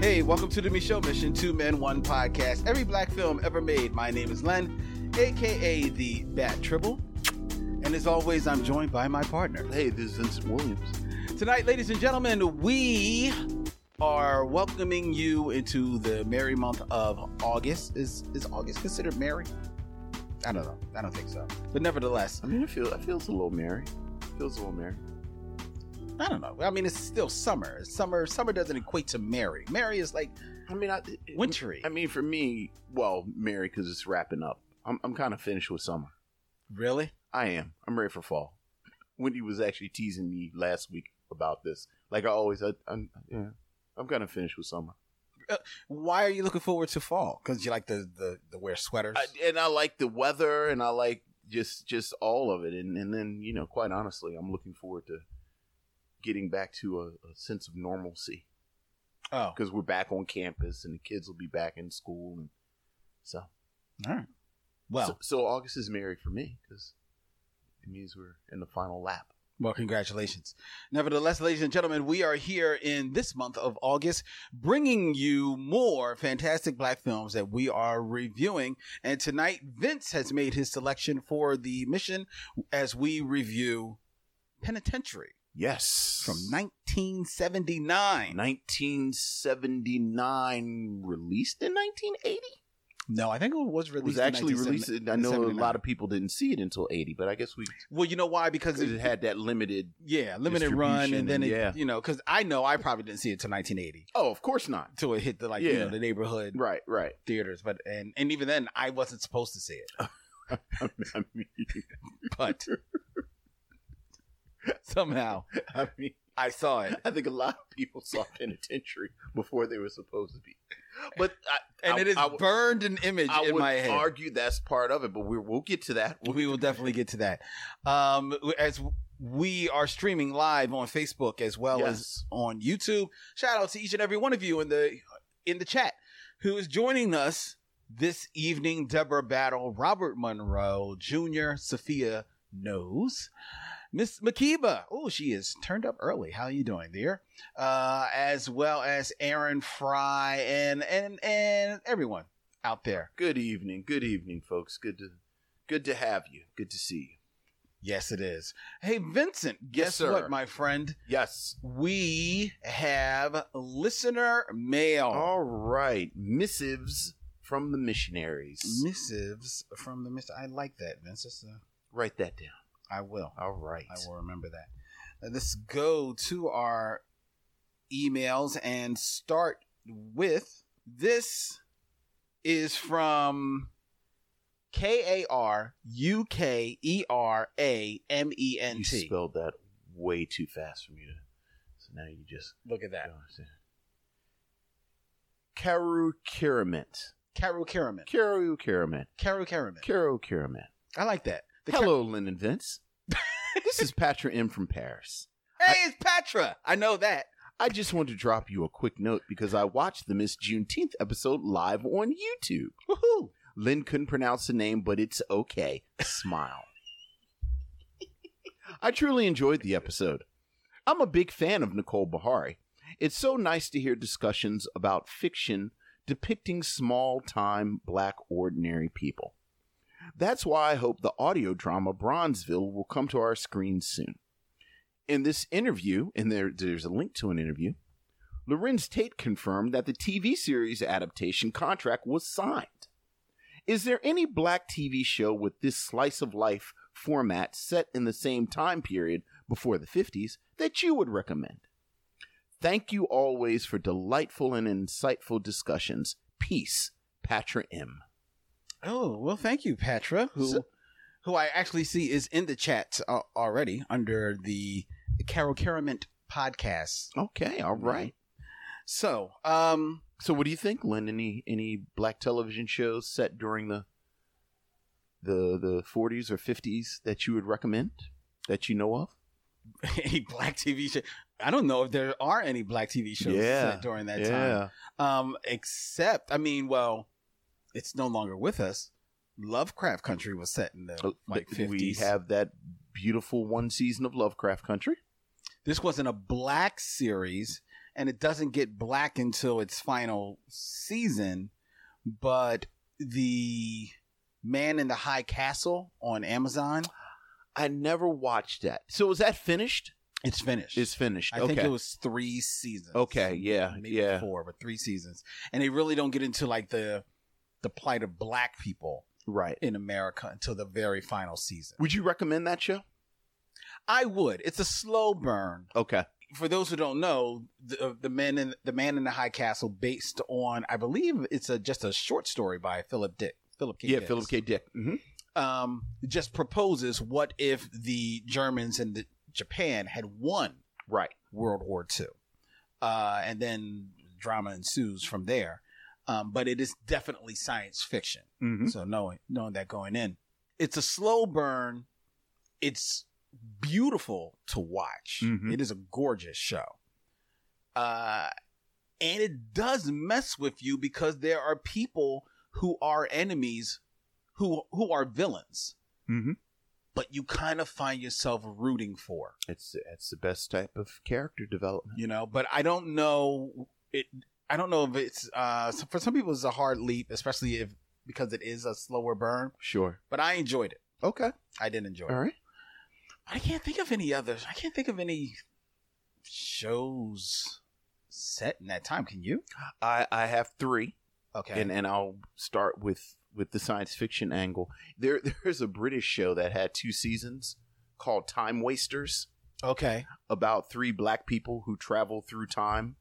Hey, welcome to the Michelle Mission Two Men One Podcast. Every black film ever made. My name is Len, aka the Bat Tribble, and as always, I'm joined by my partner. Hey, this is Vincent Williams. Tonight, ladies and gentlemen, we are welcoming you into the merry month of August. Is is August considered merry? I don't know. I don't think so. But nevertheless, I mean, it feels it feels a little merry. It feels a little merry. I don't know. I mean, it's still summer. Summer summer doesn't equate to merry. Merry is like I mean, I, wintry. I mean, for me, well, merry because it's wrapping up. I'm I'm kind of finished with summer. really? I am. I'm ready for fall. Wendy was actually teasing me last week about this. Like I always, I, I'm yeah, I'm kind of finished with summer. Uh, why are you looking forward to fall? Because you like the, the the wear sweaters. I, and I like the weather, and I like just just all of it. And and then you know, quite honestly, I'm looking forward to getting back to a, a sense of normalcy. oh, because we're back on campus and the kids will be back in school and so all right. Well, so, so august is merry for me because it means we're in the final lap Well, congratulations. Nevertheless, ladies and gentlemen, we are here in this month of August bringing you more fantastic black films that we are reviewing. And tonight, Vince has made his selection for the mission as we review Penitentiary yes from 1979. 1979 released in 1980 No, I think it was it released. was actually 1970 released i know a lot of people didn't see it until 80 but i guess we Well, you know why? Because it had that limited yeah, limited run, and then it, yeah. you know, because I know I probably didn't see it till 1980 oh of course not until it hit the like you know the neighborhood right right theaters. But and and even then, I wasn't supposed to see it. I mean, But somehow I mean I saw it, I think a lot of people saw Penitentiary before they were supposed to be. But I, and I- it is I burned an image in my head. argue that's part of it, but we we'll get to that. We'll we will definitely get to that. Um, as we are streaming live on Facebook as well as on YouTube. Shout out to each and every one of you in the in the chat who is joining us this evening. Deborah Battle, Robert Monroe Jr., Sophia Knows. Miss Makiba, oh, she is turned up early. How are you doing, dear? Uh, as well as Aaron Fry and and and everyone out there. Good evening, good evening, folks. Good to good to have you. Good to see you. Yes, it is. Hey, Vincent, guess sir. what, my friend? Yes. We have listener mail. All right, missives from the missionaries. Missives from the miss. I like that, Vince. Uh, Write that down. I will. All right. I will remember that. Uh, now, let's go to our emails and start with this is from K A R U K E R A M E N You spelled that way too fast for me to. So now you just. Look at that. Karu Kirament. Carol Karaman. Karu Kirament. Carol Karaman. Karu Kirament. I like that. Hello, Len and Vince. this is Patra M from Paris. Hey, it's Patra. I know that. I just want to drop you a quick note because I watched the Miss Juneteenth episode live on YouTube. Woohoo. Len couldn't pronounce the name, but it's okay. Smile. I truly enjoyed the episode. I'm a big fan of Nicole Beharie. It's so nice to hear discussions about fiction depicting small time black ordinary people. That's why I hope the audio drama Bronzeville will come to our screens soon. In this interview, and there, there's a link to an interview, Larenz Tate confirmed that the TV series adaptation contract was signed. Is there any black TV show with this slice of life format set in the same time period before the 50s that you would recommend? Thank you always for delightful and insightful discussions. Peace, Patra M. Oh well, thank you, Patra, who So- who I actually see is in the chat uh, already under the Carol Caramint podcast. Okay, all right. So, um, So, what do you think, Len? Any any black television shows set during the the the 40s or 50s that you would recommend that you know of? any black TV show. I don't know if there are any black TV shows Yeah, set during that time. Um, except, I mean, well, it's no longer with us. Lovecraft Country was set in the Uh, like fifties. We have that beautiful one season of Lovecraft Country. this wasn't a black series, and it doesn't get black until its final season. But the Man in the High Castle on Amazon, I never watched that. So, is that finished? it's finished. It's finished. I okay. think it was three seasons. Okay, yeah, maybe yeah. four, but three seasons, and they really don't get into like the the plight of black people right. in America until the very final season. Would you recommend that show? I would. It's a slow burn. Okay. For those who don't know, the, uh, the man in the man in the high castle, based on I believe it's a just a short story by Philip Dick. Philip K. yeah, Dix. Philip K. Dick. hmm Um, just proposes what if the Germans and the Japan had won Right. World War II. Uh, and then drama ensues from there. Um, but it is definitely science fiction. Mm-hmm. So knowing knowing that going in, it's a slow burn. It's beautiful to watch. Mhm. It is a gorgeous show. Uh, and it does mess with you because there are people who are enemies, who who are villains, Mhm. but you kind of find yourself rooting for. It's it's the best type of character development. you know but i don't know it i don't know if it's uh for some people it's a hard leap especially if because it is a slower burn. Sure. but i enjoyed it. Okay. i did enjoy All it right. i can't think of any others i can't think of any shows set in that time. Can you? I I have three, okay. And and I'll start with with the science fiction angle. There there's a British show that had two seasons called Time Wasters. Okay. About three black people who travel through time,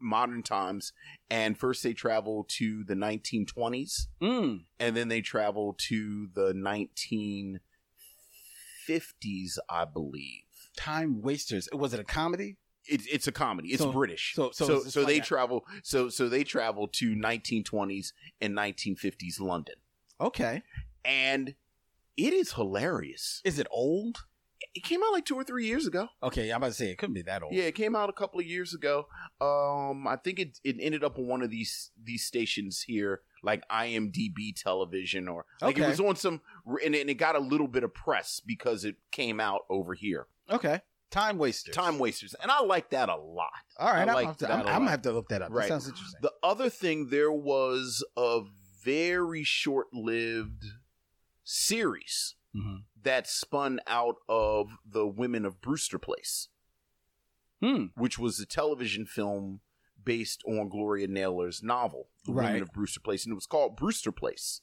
modern times, and first they travel to the 1920s, mm. and then they travel to the 1950s, I believe. time wasters was it a comedy It's it's a comedy. It's So- British. so- so so so like they a- travel so so they travel to 1920s and 1950s London, okay and it is hilarious. is it old It came out like two or three years ago. okay i'm about to say it couldn't be that old Yeah, it came out a couple of years ago. Um, I think it it ended up on one of these these stations here, like IMDb television, or like Okay. it was on some, and it, and it got a little bit of press because it came out over here. okay time wasters Time wasters, and I like that a lot. all right I i'm, like that I'm, I'm gonna have to look that up Right. that sounds interesting The other thing, there was a very short lived series Mhm. that spun out of the Women of Brewster Place. Hmm. which was a television film based on Gloria Naylor's novel, The Right. Women of Brewster Place, and it was called Brewster Place.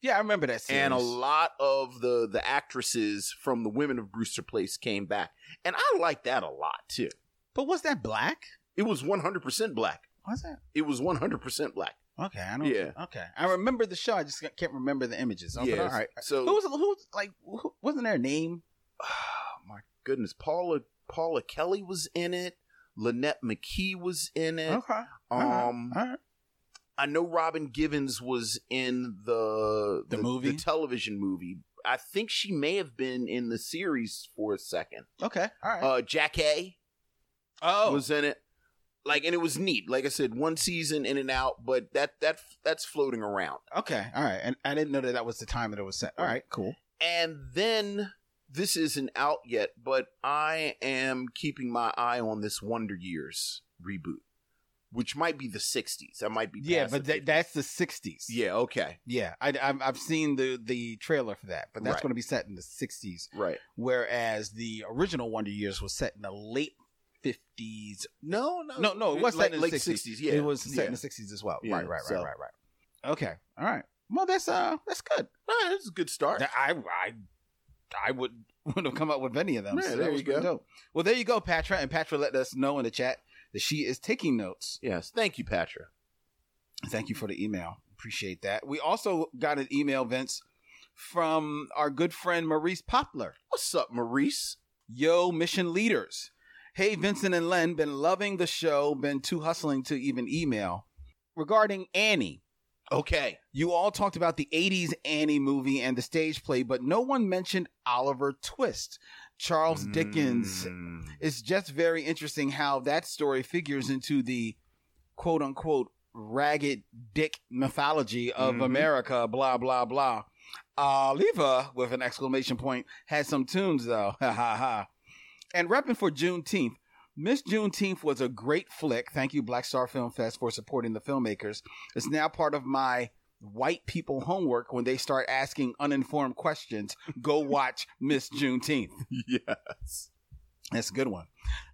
Yeah, I remember that series. And a lot of the the actresses from the Women of Brewster Place came back, and I like that a lot too. but was that black? It was one hundred percent black. Was that? It was one hundred percent black. Okay, I don't. Yeah. Okay, I remember the show. I just can't remember the images. Yeah, all right. So Who was who? like who, wasn't there a name? oh my goodness, Paula Paula Kelly was in it. Lonette McKee was in it. Okay. Um, all right. I know Robin Givens was in the The movie? the television movie. I think she may have been in the series for a second. Okay. All right. Uh, Jack A oh, was in it. Like, and it was neat. Like I said, one season in and out, but that that that's floating around. okay. All right. And I didn't know that that was the time that it was set. All right. Cool. And then this isn't out yet, but I am keeping my eye on this Wonder Years reboot, which might be the '60s. That might be Yeah, but 50s. that's the '60s. yeah okay Yeah, I, I've I've seen the the trailer for that, but that's Right. going to be set in the '60s, right. whereas the original Wonder Years was set in the late '50s. No, no, No, no, it was late, set in the late 60s. 60s. Yeah, it was set yeah. in the '60s as well. Yeah, right, right, right, so- right, right. Okay, all right. Well, that's uh, that's good. That's a good start. I I I would wouldn't have come up with any of them. Yeah, so there you go. dope. Well, there you go, Patra, and Patra let us know in the chat that she is taking notes. yes, thank you, Patra. Thank you for the email. Appreciate that. We also got an email, Vince, from our good friend Maurice Poplar. What's up, Maurice? Yo, mission leaders. Hey, Vincent and Len, been loving the show, been too hustling to even email. Regarding Annie, Okay. you all talked about the 80s Annie movie and the stage play, but no one mentioned Oliver Twist. Charles Dickens. Mm. It's just very interesting how that story figures into the quote unquote ragged dick mythology of Mhm. America, blah, blah, blah. Oliver, with an exclamation point, had some tunes though. Ha ha ha. And repping for Juneteenth, Miss Juneteenth was a great flick. Thank you, Black Star Film Fest, for supporting the filmmakers. It's now part of my white people homework when they start asking uninformed questions. Go watch Miss Juneteenth. Yes. That's a good one.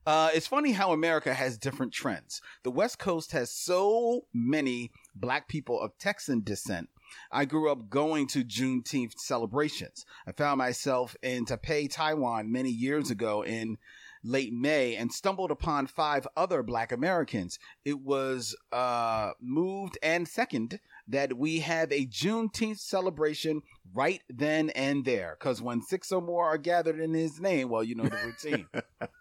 Uh, it's funny how America has different trends. The West Coast has so many black people of Texan descent. I grew up going to Juneteenth celebrations. I found myself in Taipei, Taiwan many years ago in late May and stumbled upon five other black Americans. It was uh, moved and second that we have a Juneteenth celebration right then and there. Because when six or more are gathered in his name, well, you know the routine.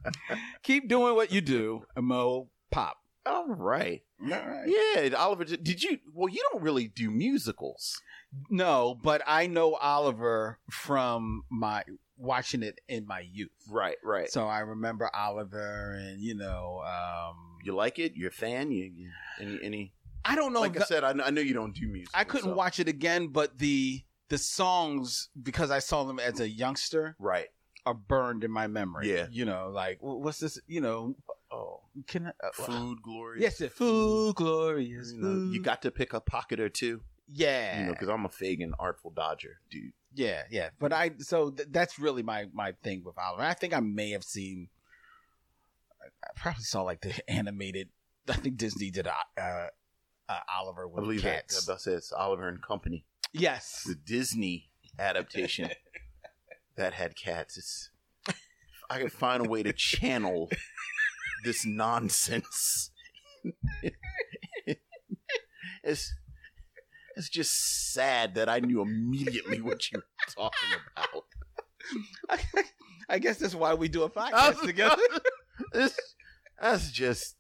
Keep doing what you do, Mo Pop. All right. All right. Yeah, Oliver, did you? Well, you don't really do musicals. No, but I know Oliver from my watching it in my youth. Right, right. So I remember Oliver, and you know, um, you like it? You're a fan? You, you any any? I don't know. like I said, I, kn- I know you don't do music. I couldn't so- watch it again, but the the songs because I saw them as a youngster Right. are burned in my memory. Yeah. you know, like what's this? You know, oh, can I, uh, Food glorious. Yes, it food glorious. You, know, you got to pick a pocket or two. yeah, You know, because I'm a Fagin artful dodger, dude. Yeah, yeah. But I so th- that's really my my thing with Oliver. I think I may have seen. I I probably saw like the animated. I think Disney did uh, uh, Oliver I with believe that. cats. That says Oliver and Company, Yes. the Disney adaptation that had cats. It's, I could find a way to channel this nonsense. it's it's just sad that I knew immediately what you were talking about. I guess that's why we do a podcast together. This, that's just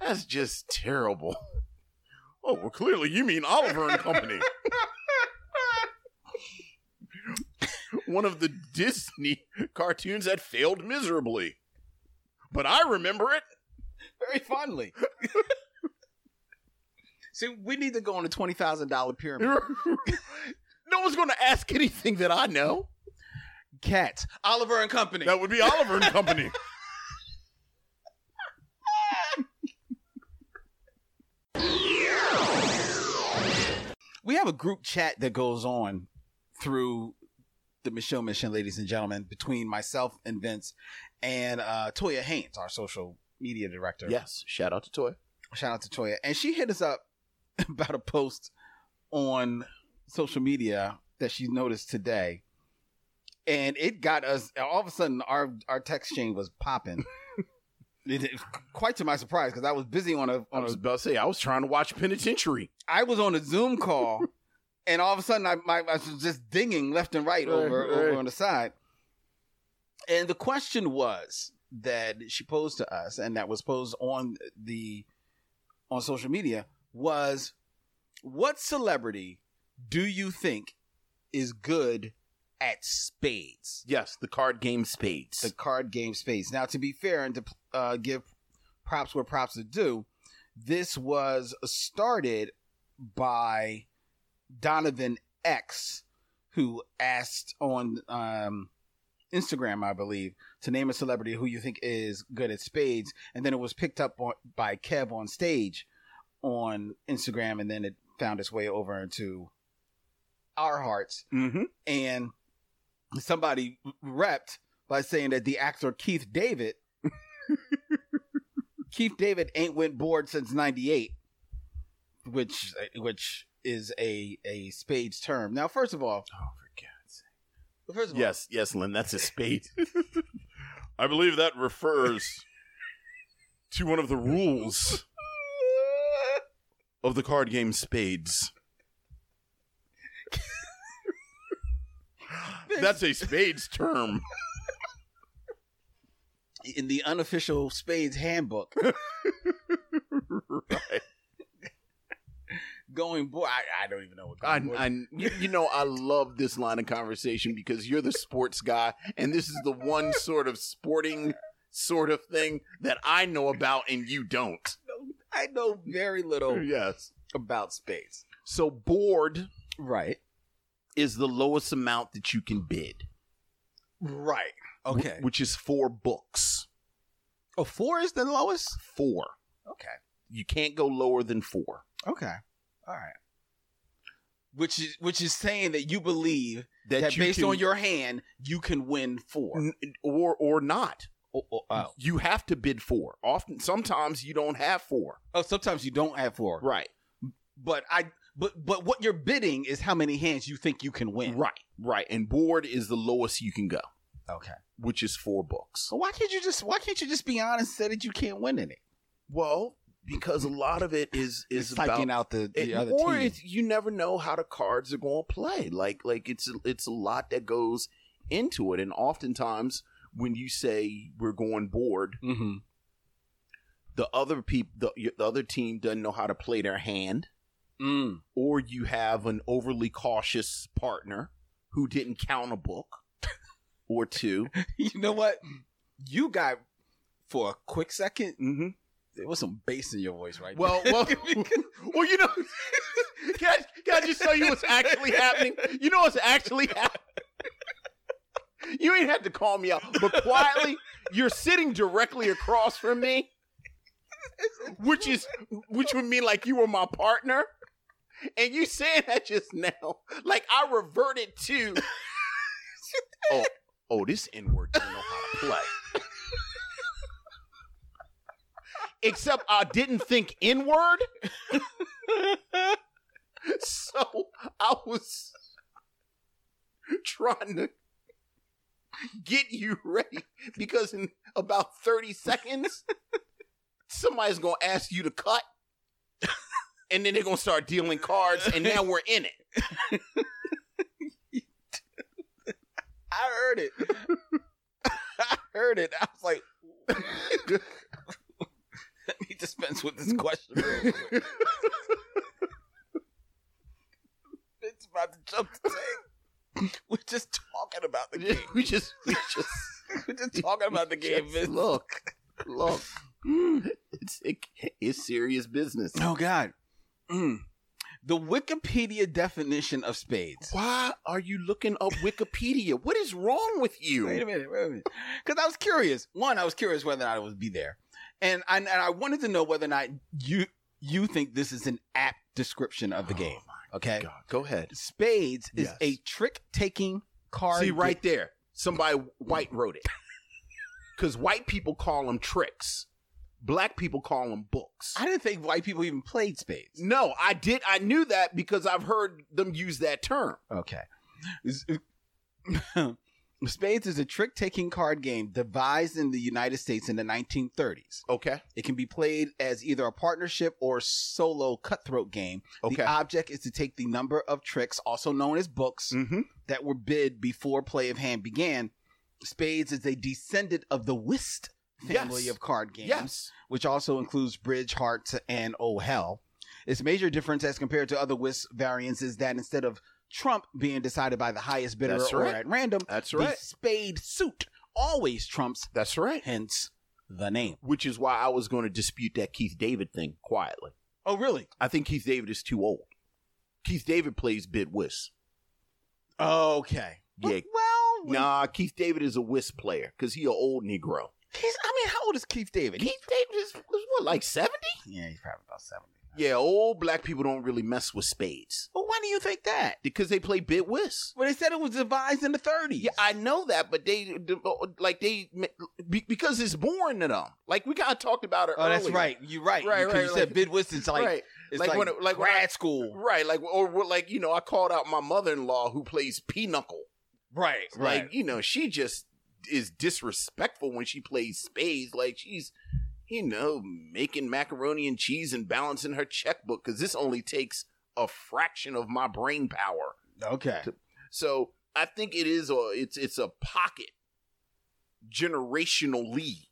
that's just terrible. Oh, well, clearly you mean Oliver and Company. One of the Disney cartoons that failed miserably. But I remember it. Very fondly. See, we need to go on a twenty thousand dollar pyramid. no one's going to ask anything that I know. Cats, Oliver and Company. That would be Oliver and Company. we have a group chat that goes on through the Michelle Mission, ladies and gentlemen, between myself and Vince and uh, Toya Haynes, our social media director. yes, shout out to Toya. Shout out to Toya. And she hit us up about a post on social media that she noticed today. And it got us all of a sudden our our text chain was popping. It- it- quite to my surprise, because I was busy on a I on was a about to say I was trying to watch Penitentiary. I was on a Zoom call, and all of a sudden I, my, I was just dinging left and right, Right, over right. over on the side. And the question was that she posed to us, and that was posed on the on social media was, what celebrity do you think is good at spades? Yes, the card game Spades. the card game spades. Now, to be fair and to uh, give props where props are due, this was started by Donovan X, who asked on um, Instagram, I believe, to name a celebrity who you think is good at spades, and then it was picked up on, by KevOnStage on Instagram, and then it found its way over into our hearts mm-hmm. and somebody repped by saying that the actor Keith David, Keith David ain't went bored since '98, which which is a a spades term. Now, first of all, Oh, for God's sake. Well, first of all, Yes, yes, Len, that's a spade. I believe that refers to one of the rules of the card game Spades. That's a spades term. in the unofficial Spades handbook, right. Going board. I, I don't even know what I. I, you you know, I love this line of conversation because you're the sports guy, and this is the one sort of sporting sort of thing that I know about, and you don't. I know very little Yes. about space. So board Right. is the lowest amount that you can bid. Right. wh- Okay. which is four books. Oh, four is the lowest. Four. Okay. You can't go lower than four. Okay. All right. Which is which is saying that you believe That, that, you based can- on your hand you can win four. Or or not. Oh, oh, oh. You have to bid four. Often, sometimes you don't have four. Oh, sometimes you don't have four. Right. But I but but what you're bidding is how many hands you think you can win. Right. Right. And board is the lowest you can go, Okay. which is four books. So why can't you just why can't you just be honest and say that you can't win any? Well, because a lot of it is is It's about out the, the it- other or team. it's, you never know how the cards are going to play. Like like it's it's a lot that goes into it, and oftentimes when you say we're going board, Mm-hmm. the other people the, the other team doesn't know how to play their hand, Mm. or you have an overly cautious partner who didn't count a book or two. You know what? You got for a quick second. Mm-hmm. There was some bass in your voice, right? Well, well, well, you know, can I, can I just tell you what's actually happening? You know what's actually happening? You ain't had to call me out, but quietly, you're sitting directly across from me, which is which would mean like you were my partner, and you saying that just now, like I reverted to, oh, oh, this N word doesn't know how to play. Except I didn't think inward. so I was trying to get you ready because in about 30 seconds, somebody's going to ask you to cut. And then they're going to start dealing cards, and now we're in it. I heard it. I heard it. I was like, let me dispense with this question. real quick. It's about to jump the thing. We're just talking about the game. we just, we just, We're just talking about the game. just Vince. look, look. It's, it, it's serious business. Oh God. Mm. The Wikipedia definition of spades. Why are you looking up Wikipedia? What is wrong with you? Wait a minute, wait a minute. Because I was curious. One, I was curious whether or not it would be there, and I, and I wanted to know whether or not you you think this is an apt description of the oh game. Okay, God, go ahead. spades is a trick taking card. See right ga- there, somebody white wrote it because white people call them tricks, black people call them books. I didn't think white people even played spades. no, I did. I knew that because I've heard them use that term. Okay. Spades is a trick taking card game devised in the United States in the 1930s. Okay. It can be played as either a partnership or solo cutthroat game. Okay. The object is to take the number of tricks, also known as books, Mm-hmm. that were bid before play of hand began. Spades is a descendant of the whist family Yes. of card games, Yes. which also includes bridge, hearts, and oh hell. Its major difference as compared to other whist variants is that instead of trump being decided by the highest bidder That's or right. at random, That's right. the spade suit always trumps, That's right. hence the name. Which is why I was going to dispute that Keith David thing quietly. Oh, really? I think Keith David is too old. Keith David plays bid whist. Okay. Yeah. Well, we- Nah, Keith David is a whist player because he an old Negro. he's, I mean, how old is Keith David? Keith David is was what like seventy? yeah, he's probably about 70. Yeah, old black people don't really mess with spades Well, why do you think that? because they play bid whist. Well, they said it was devised in the 30s. Yeah, I know that, but they uh, like they because it's boring to them. Like we kind of talked about it. Oh, that's right. You're right. Right, Because right, You like- said bidwist is like, right, it's Like like, when it- like grad I- school. right. Like or what, like you know, I called out my mother-in-law who plays pinochle. Right, right, Like you know, she just is disrespectful when she plays spades. Like she's, you know, making macaroni and cheese and balancing her checkbook because this only takes a fraction of my brain power. okay. So I think it is a it's it's a pocket generational lead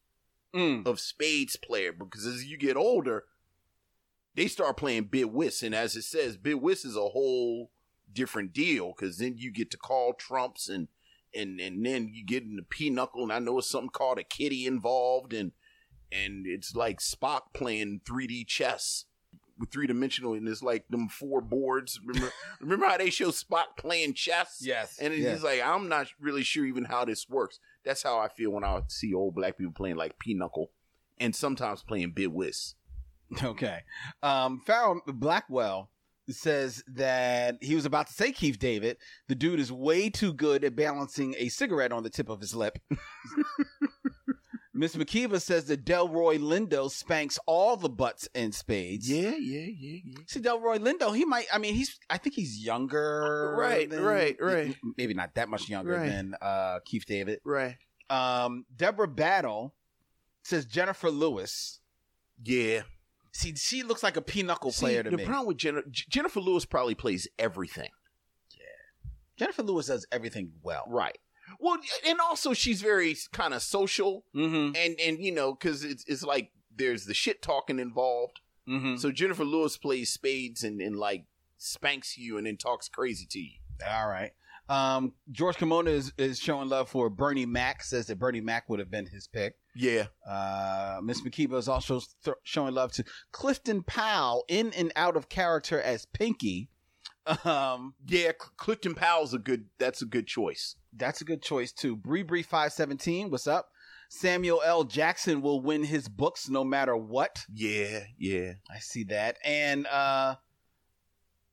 Mm. of spades player because as you get older, they start playing bid whist, and as it says, bid whist is a whole different deal because then you get to call trumps and and and then you get in the pinochle, and I know it's something called a kitty involved, and and it's like Spock playing 3D chess with three dimensional, and it's like them four boards. Remember, remember how they show Spock playing chess? Yes. And he's yes. like I'm not really sure even how this works. That's how I feel when I see old black people playing like pinochle, and sometimes playing bid whist. Okay. Um, Farrell Blackwell says that he was about to say Keith David. The dude is way too good at balancing a cigarette on the tip of his lip. Miss McKeeva says that Delroy Lindo spanks all the butts in spades. Yeah, yeah, yeah, yeah. See, Delroy Lindo, he might, I mean, he's, I think he's younger. Right, than- right, right. Maybe not that much younger Right. than uh, Keith David. Right. Um, Deborah Battle says Jennifer Lewis. Yeah. See, she looks like a pinochle See, player to the me. problem with Jennifer, Jennifer Lewis probably plays everything. Yeah. Jennifer Lewis does everything well. Right. Well, and also she's very kind of social, Mm-hmm. and and you know, because it's it's like there's the shit talking involved. Mm-hmm. So Jennifer Lewis plays spades and and like spanks you and then talks crazy to you. All right. Um, George Kimona is, is showing love for Bernie Mac. Says that Bernie Mac would have been his pick. Yeah. Uh, Miss McKeeba is also th- showing love to Clifton Powell in and out of character as Pinky. Um, Yeah, Cl- Clifton Powell's a good. That's a good choice. That's a good choice too. Bree Bree five seventeen. What's up? Samuel L. Jackson will win his books no matter what. Yeah, yeah. I see that. And uh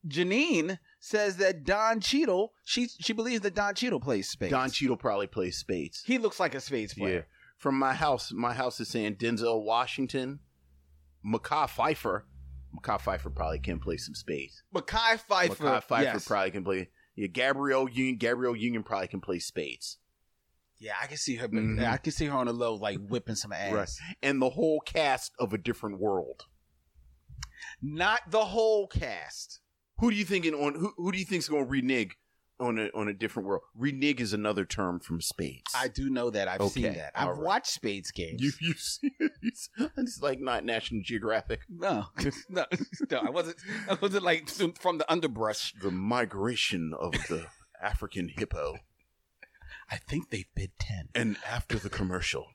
Janine says that Don Cheadle, she she believes that Don Cheadle plays spades. Don Cheadle probably plays spades. he looks like a spades Yeah. player. From my house, my house is saying Denzel Washington, Mekhi Phifer. Mekhi Phifer probably can play some spades. Mekhi Phifer. Mekhi Phifer yes. probably can play. Yeah, Gabrielle Union. Gabrielle Union probably can play spades. Yeah, I can see her. Mhm. I can see her on the low, like whipping some ass. Right. And the whole cast of a different world. Not the whole cast. Who do you think in on who, who do you think's going to renege on a on a different world? Renege is another term from spades. I do know that. I've seen that. I've right. watched spades games. you you see it's, it's like not National Geographic. no, no, no. I wasn't. I wasn't like from the underbrush. The migration of the African hippo. I think they bid ten. And after the commercial,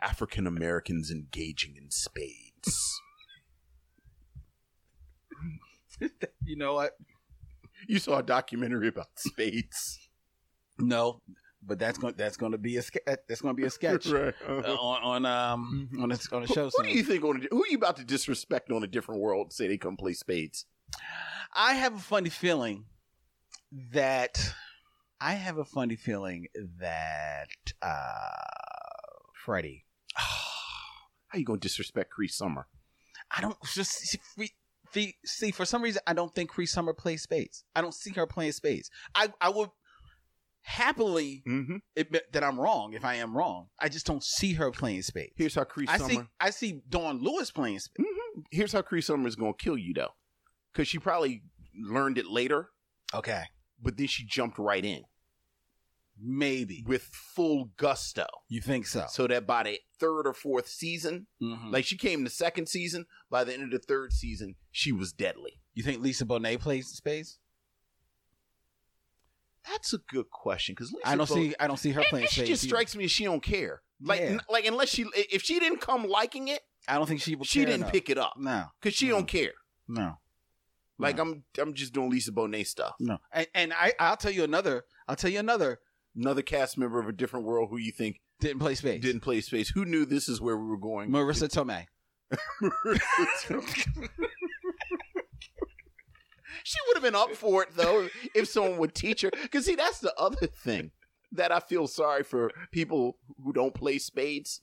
African Americans engaging in spades. You know what? You saw a documentary about spades. No, but that's going. That's going to be a. ske- That's going to be a sketch. right. uh, on on um on a, on a show. who soon. do you think on a, who are you about to disrespect on a different world? Say they come play spades. I have a funny feeling that I have a funny feeling that uh Freddie. How you gonna disrespect Cree Summer? I don't just see, see, see for some reason I don't think Cree Summer plays spades. I don't see her playing spades. I I would happily Mm-hmm. admit that I'm wrong if I am wrong. I just don't see her playing spades. Here's how Cree I Summer. see I see Dawnn Lewis playing spades. Mhm. Here's how Cree Summer is gonna kill you though, because she probably learned it later, Okay. but then she jumped right in Maybe. with full gusto. You think so? So that by the third or fourth season, Mhm. like she came the second season, by the end of the third season, she was deadly. you think Lisa Bonet plays space? That's a good question because I don't see I don't see her playing she spades. just either. strikes me as she don't care. Like, Yeah. n- like unless she, if she didn't come liking it, I don't think she would she didn't enough. pick it up No, because she No. don't care. no, Like No. I'm, I'm just doing Lisa Bonet stuff. no. And, and I I'll tell you another. I'll tell you another. Another cast member of a different world who you think Didn't play spades. didn't play space. Who knew this is where we were going? Marisa Tomei. she would have been up for it though if someone would teach her. Because see, that's the other thing that I feel sorry for people who don't play spades.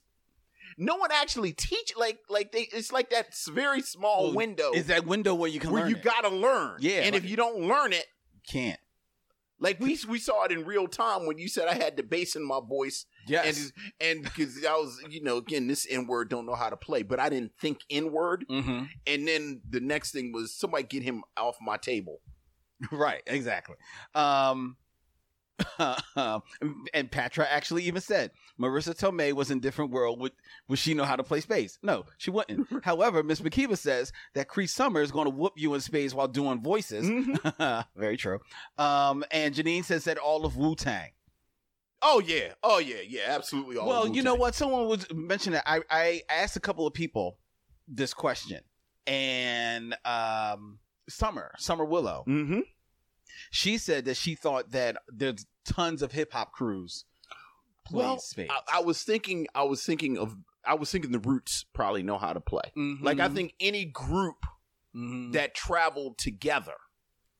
No one actually teach like like they. It's like that very small window Is that window where you can where learn you it. gotta learn. Yeah, and if you don't learn it, can't. Like we we saw it in real time when you said I had the bass in my voice Yes. and and because I was you know again this N word don't know how to play, but I didn't think N word. mm-hmm. And then the next thing was somebody get him off my table. Right. Exactly. Um, and Patra actually even said Marisa Tomei was in different world. Would would she know how to play space? No, she wouldn't. However, Miss McKeeva says that Cree Summer is going to whoop you in space while doing voices. Mhm. Very true. Um, and Janine says that all of Wu Tang. Oh yeah, oh yeah, yeah, absolutely. All well, you know what? Someone was mentioning that. I, I asked a couple of people this question, and um, Summer, Summer Willow, Mm-hmm. She said that she thought that there's tons of hip hop crews Well, spades. I, I was thinking, I was thinking of, I was thinking the Roots probably know how to play. Like I think any group Mhm. that traveled together,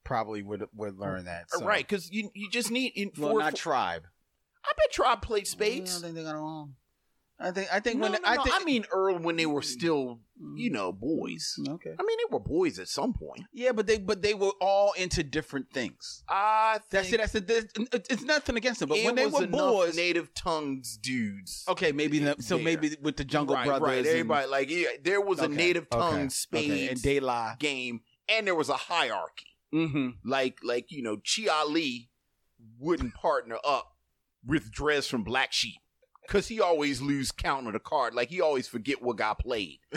probably would would learn that. So. right? Because you you just need in Well, four. not four- tribe. I bet Tribe played I don't think they got along. I think. I think No, when no, I no, think. I mean, Earl when they were still, you know, boys. Okay. I mean, they were boys at some point. Yeah, but they but they were all into different things. I That's it. That's it. It's nothing against them, but when they were boys, native tongues dudes. okay, maybe the, so there. maybe with the Jungle right, Brothers, right. and- Everybody like yeah, there was a Okay, native okay, tongue okay, spades and De La. game, and there was a hierarchy. Mm-hmm. Like like you know, Chi Ali wouldn't partner up with Dres from Black Sheep because he always lose count of the card. Like he always forget what got played.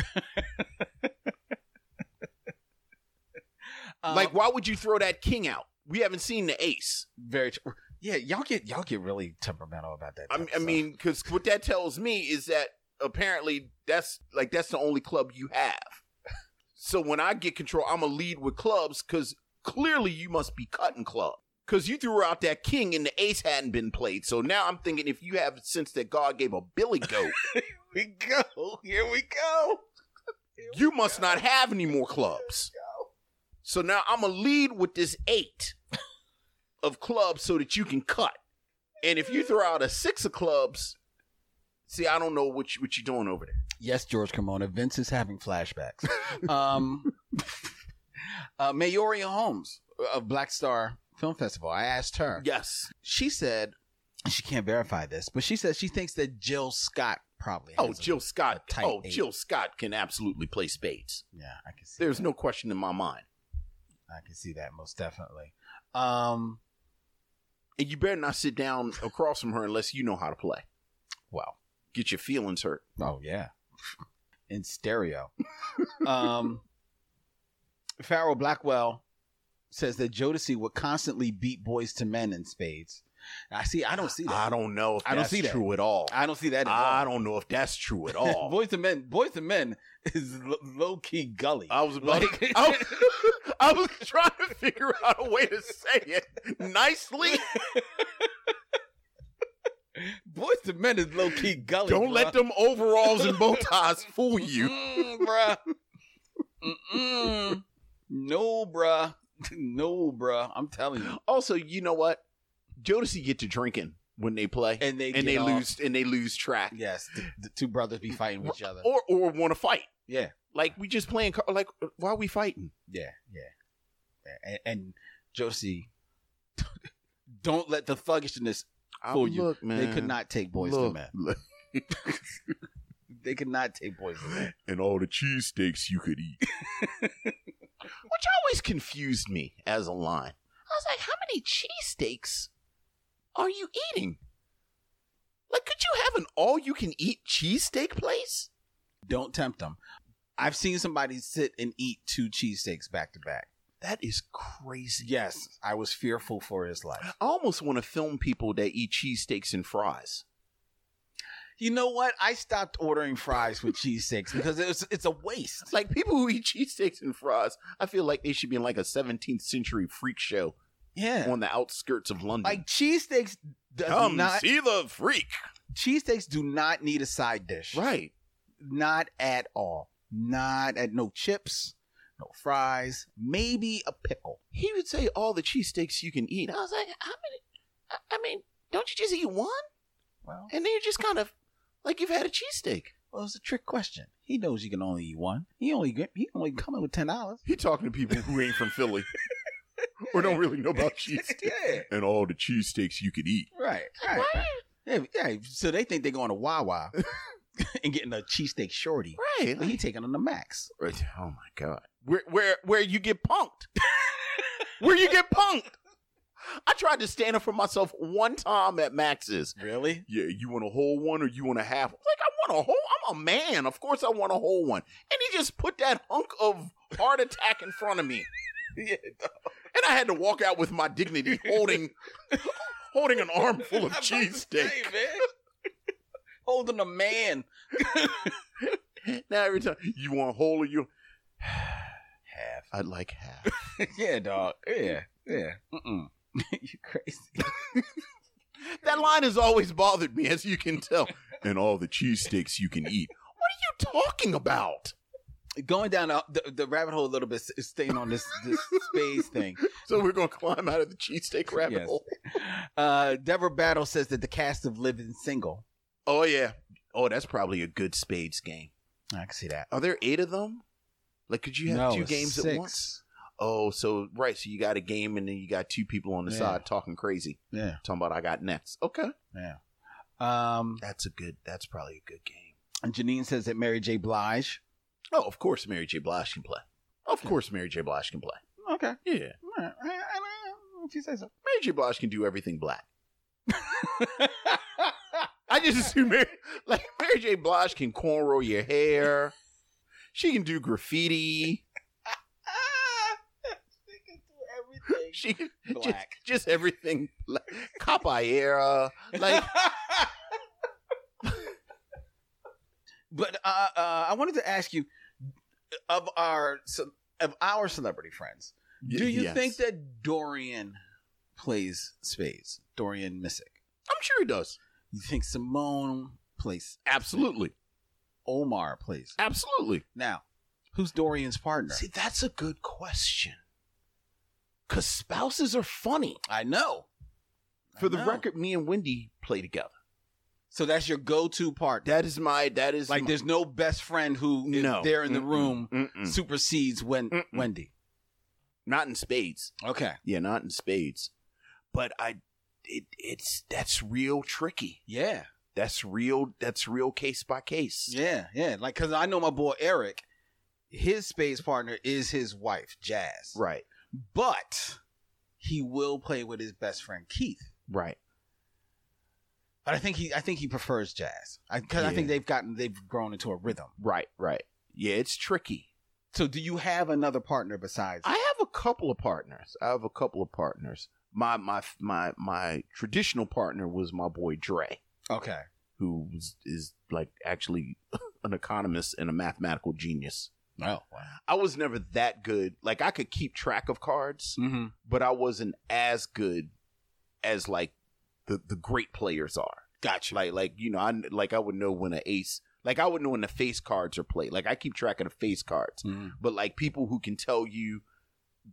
Um, like why would you throw that king out? We haven't seen the ace. very true. Yeah, y'all get y'all get really temperamental about that. I, I mean, because what that tells me is that apparently that's like that's the only club you have. So when I get control, I'm gonna lead with clubs because clearly you must be cutting club because you threw out that king and the ace hadn't been played. So now I'm thinking if you have since that God gave a Billy goat, Here we go. Here we go. you must not have any more clubs. So now I'm gonna lead with this eight of clubs so that you can cut. And if you throw out a six of clubs, see, I don't know what you, what you're doing over there. Yes, George Carmona. Vince is having flashbacks. um, uh, Maori Holmes of Black Star Film Festival. I asked her. Yes. She said she can't verify this, but she said she thinks that Jill Scott probably. Oh, has a- Jill Scott. a Oh, eight. Jill Scott can absolutely play spades. Yeah, I can see. There's that. no question in my mind. I can see that most definitely. Um, And you better not sit down across from her unless you know how to play. well, Get your feelings hurt. Oh yeah, in stereo. um, Farrell Blackwell says that Jodeci would constantly beat Boyz II Men in spades. I see. I don't see that. I don't know if I don't that's see that. true at all. I don't see that. At I all. don't know if that's true at all. Boyz II Men. Boyz II Men is low key gully. I was about Like- to, I, was, I was trying to figure out a way to say it nicely. Boyz II Men is low key gully. Don't let them overalls and bow ties fool you. Mm, bruh. Mm-mm. No, bruh. No, bruh. I'm telling you. Also, you know what? Jodeci get to drinking when they play, And they and they off. lose and they lose track, Yes, the, the two brothers be fighting with each other. or or want to fight. Yeah, Like we just playing. Like why are we fighting? yeah, yeah. yeah. And, and Josie, don't let the thuggishness ah, fool I- you. Look, man, They could not take boys look, to man. They could not take Boyz II Men. and all the cheesesteaks you could eat. Which always confused me as a line. I was like, how many cheesesteaks are you eating? Like, could you have an all you can eat cheesesteak place? Don't tempt them. I've seen somebody sit and eat two cheesesteaks back to back. That is crazy. Yes, I was fearful for his life. I almost want to film people that eat cheesesteaks and fries. You know what? I stopped ordering fries with cheesesteaks because it's it's a waste. Like people who eat cheese cheesesteaks and fries, I feel like they should be in like a 17th century freak show Yeah, on the outskirts of London. like cheesesteaks does Come not see the freak. Cheese cheesesteaks do not need a side dish. Right. Not at all. Not at no chips, no fries, maybe a pickle. He would say all the cheesesteaks you can eat. I was like, how many? I- I mean, don't you just eat one? Well, And then you're just kind of like you've had a cheesesteak. well, it's a trick question. He knows you can only eat one. He only get- he only coming with ten dollars. He talking to people who ain't from Philly or don't really know about cheesesteaks. yeah, And all the cheesesteaks you could eat. right, right. Yeah, yeah, so they think they're going to Wawa and getting a cheesesteak shorty. Right. But he taking on the max. Right. Oh my god. Where where where you get punked? where you get punked? I tried to stand up for myself one time at Max's. Really? Yeah, you want a whole one or you want a half? I was like, I want a whole. I'm a man. Of course, I want a whole one. And he just put that hunk of heart attack in front of me, Yeah. and I had to walk out with my dignity, holding, holding an armful of cheesesteak. Hey, man. Holding a man. Now every time you want a whole or you half, I'd like half. yeah, dog. Yeah. Yeah. Mm-mm. you crazy. that line has always bothered me, as you can tell. And all the cheesesteaks you can eat. What are you talking about? Going down the, the, rabbit hole a little bit, staying on this this spades thing. So we're gonna climb out of the cheesesteak rabbit Yes. hole. Uh, Deborah Battle says that the cast of Living Single. Oh yeah. Oh, that's probably a good spades game. I can see that. Are there eight of them? Like, could you have No, two games six. at once? Oh, so right. So you got a game, and then you got two people on the Yeah. side talking crazy, Yeah. talking about I got next. Okay, Yeah. Um, that's a good. That's probably a good game. and Janine says that Mary J. Blige. Oh, of course, Mary J. Blige can play. Of course, Mary J. Blige can play. Okay. Yeah, All right. I- I- I- If you say so. Mary J. Blige can do everything black. I just assume Mary, like Mary J. Blige can cornrow your hair. She can do graffiti. She can just, Black. just everything. Like, Capoeira. Like But uh, uh, I wanted to ask you, of our of our celebrity friends, do you Yes. think that Dorian plays spades? Dorian Missick. I'm sure he does. You think Simone plays? Absolutely. Omar plays. Absolutely. Now, who's Dorian's partner? See, that's a good question. Cause spouses are funny. I know. I For the know. record, me and Wendy play together. so that's your go-to part. That is my. That is like, my, there's no best friend who is no there in the Mm-mm. room Mm-mm. supersedes when Mm-mm. Wendy. Not in spades. Okay. Yeah, not in spades. But I, it, it's that's real tricky. Yeah. That's real. That's real case by case. Yeah. Yeah. Like, cause I know my boy Eric. His spades partner is his wife, Jazz. Right. But he will play with his best friend Keith. Right. But I think he, I think he prefers jazz because I Yeah. think they've gotten, they've grown into a rhythm. Right. Right. Yeah, it's tricky. So, do you have another partner besides? I have a couple of partners. I have a couple of partners. My my my my traditional partner was my boy Dre, okay, who was, is like actually an economist and a mathematical genius. Oh, wow. I was never that good. Like I could keep track of cards, Mm-hmm. but I wasn't as good as like the the great players are. Gotcha. Like like you know I like I would know when an ace like I would know when the face cards are played. Like I keep track of the face cards. Mhm. but like people who can tell you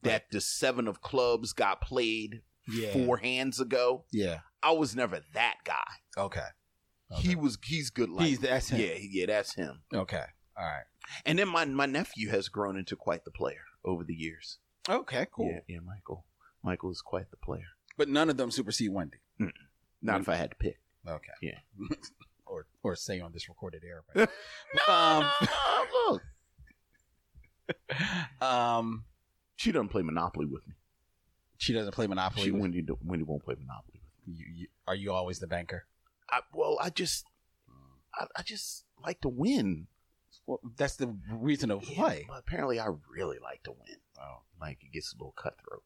that the seven of clubs got played Yeah. four hands ago. Yeah. I was never that guy. Okay. He was he's good like He's that's him. yeah yeah that's him. Okay. All right. And then my my nephew has grown into quite the player over the years. Okay. Cool. Yeah yeah Michael Michael is quite the player. But none of them supersede Wendy. Not if I had to pick. Okay. Yeah. or or say on this recorded air. Right? um. Look, Um. she doesn't play Monopoly with me. She doesn't play Monopoly. She with- Wendy do- Wendy won't play Monopoly with me. you, you, are you always the banker? I, well, I just I, I just like to win. Well, that's the reason of Yeah, play. but apparently, I really like to win. Oh. Like it gets a little cutthroat.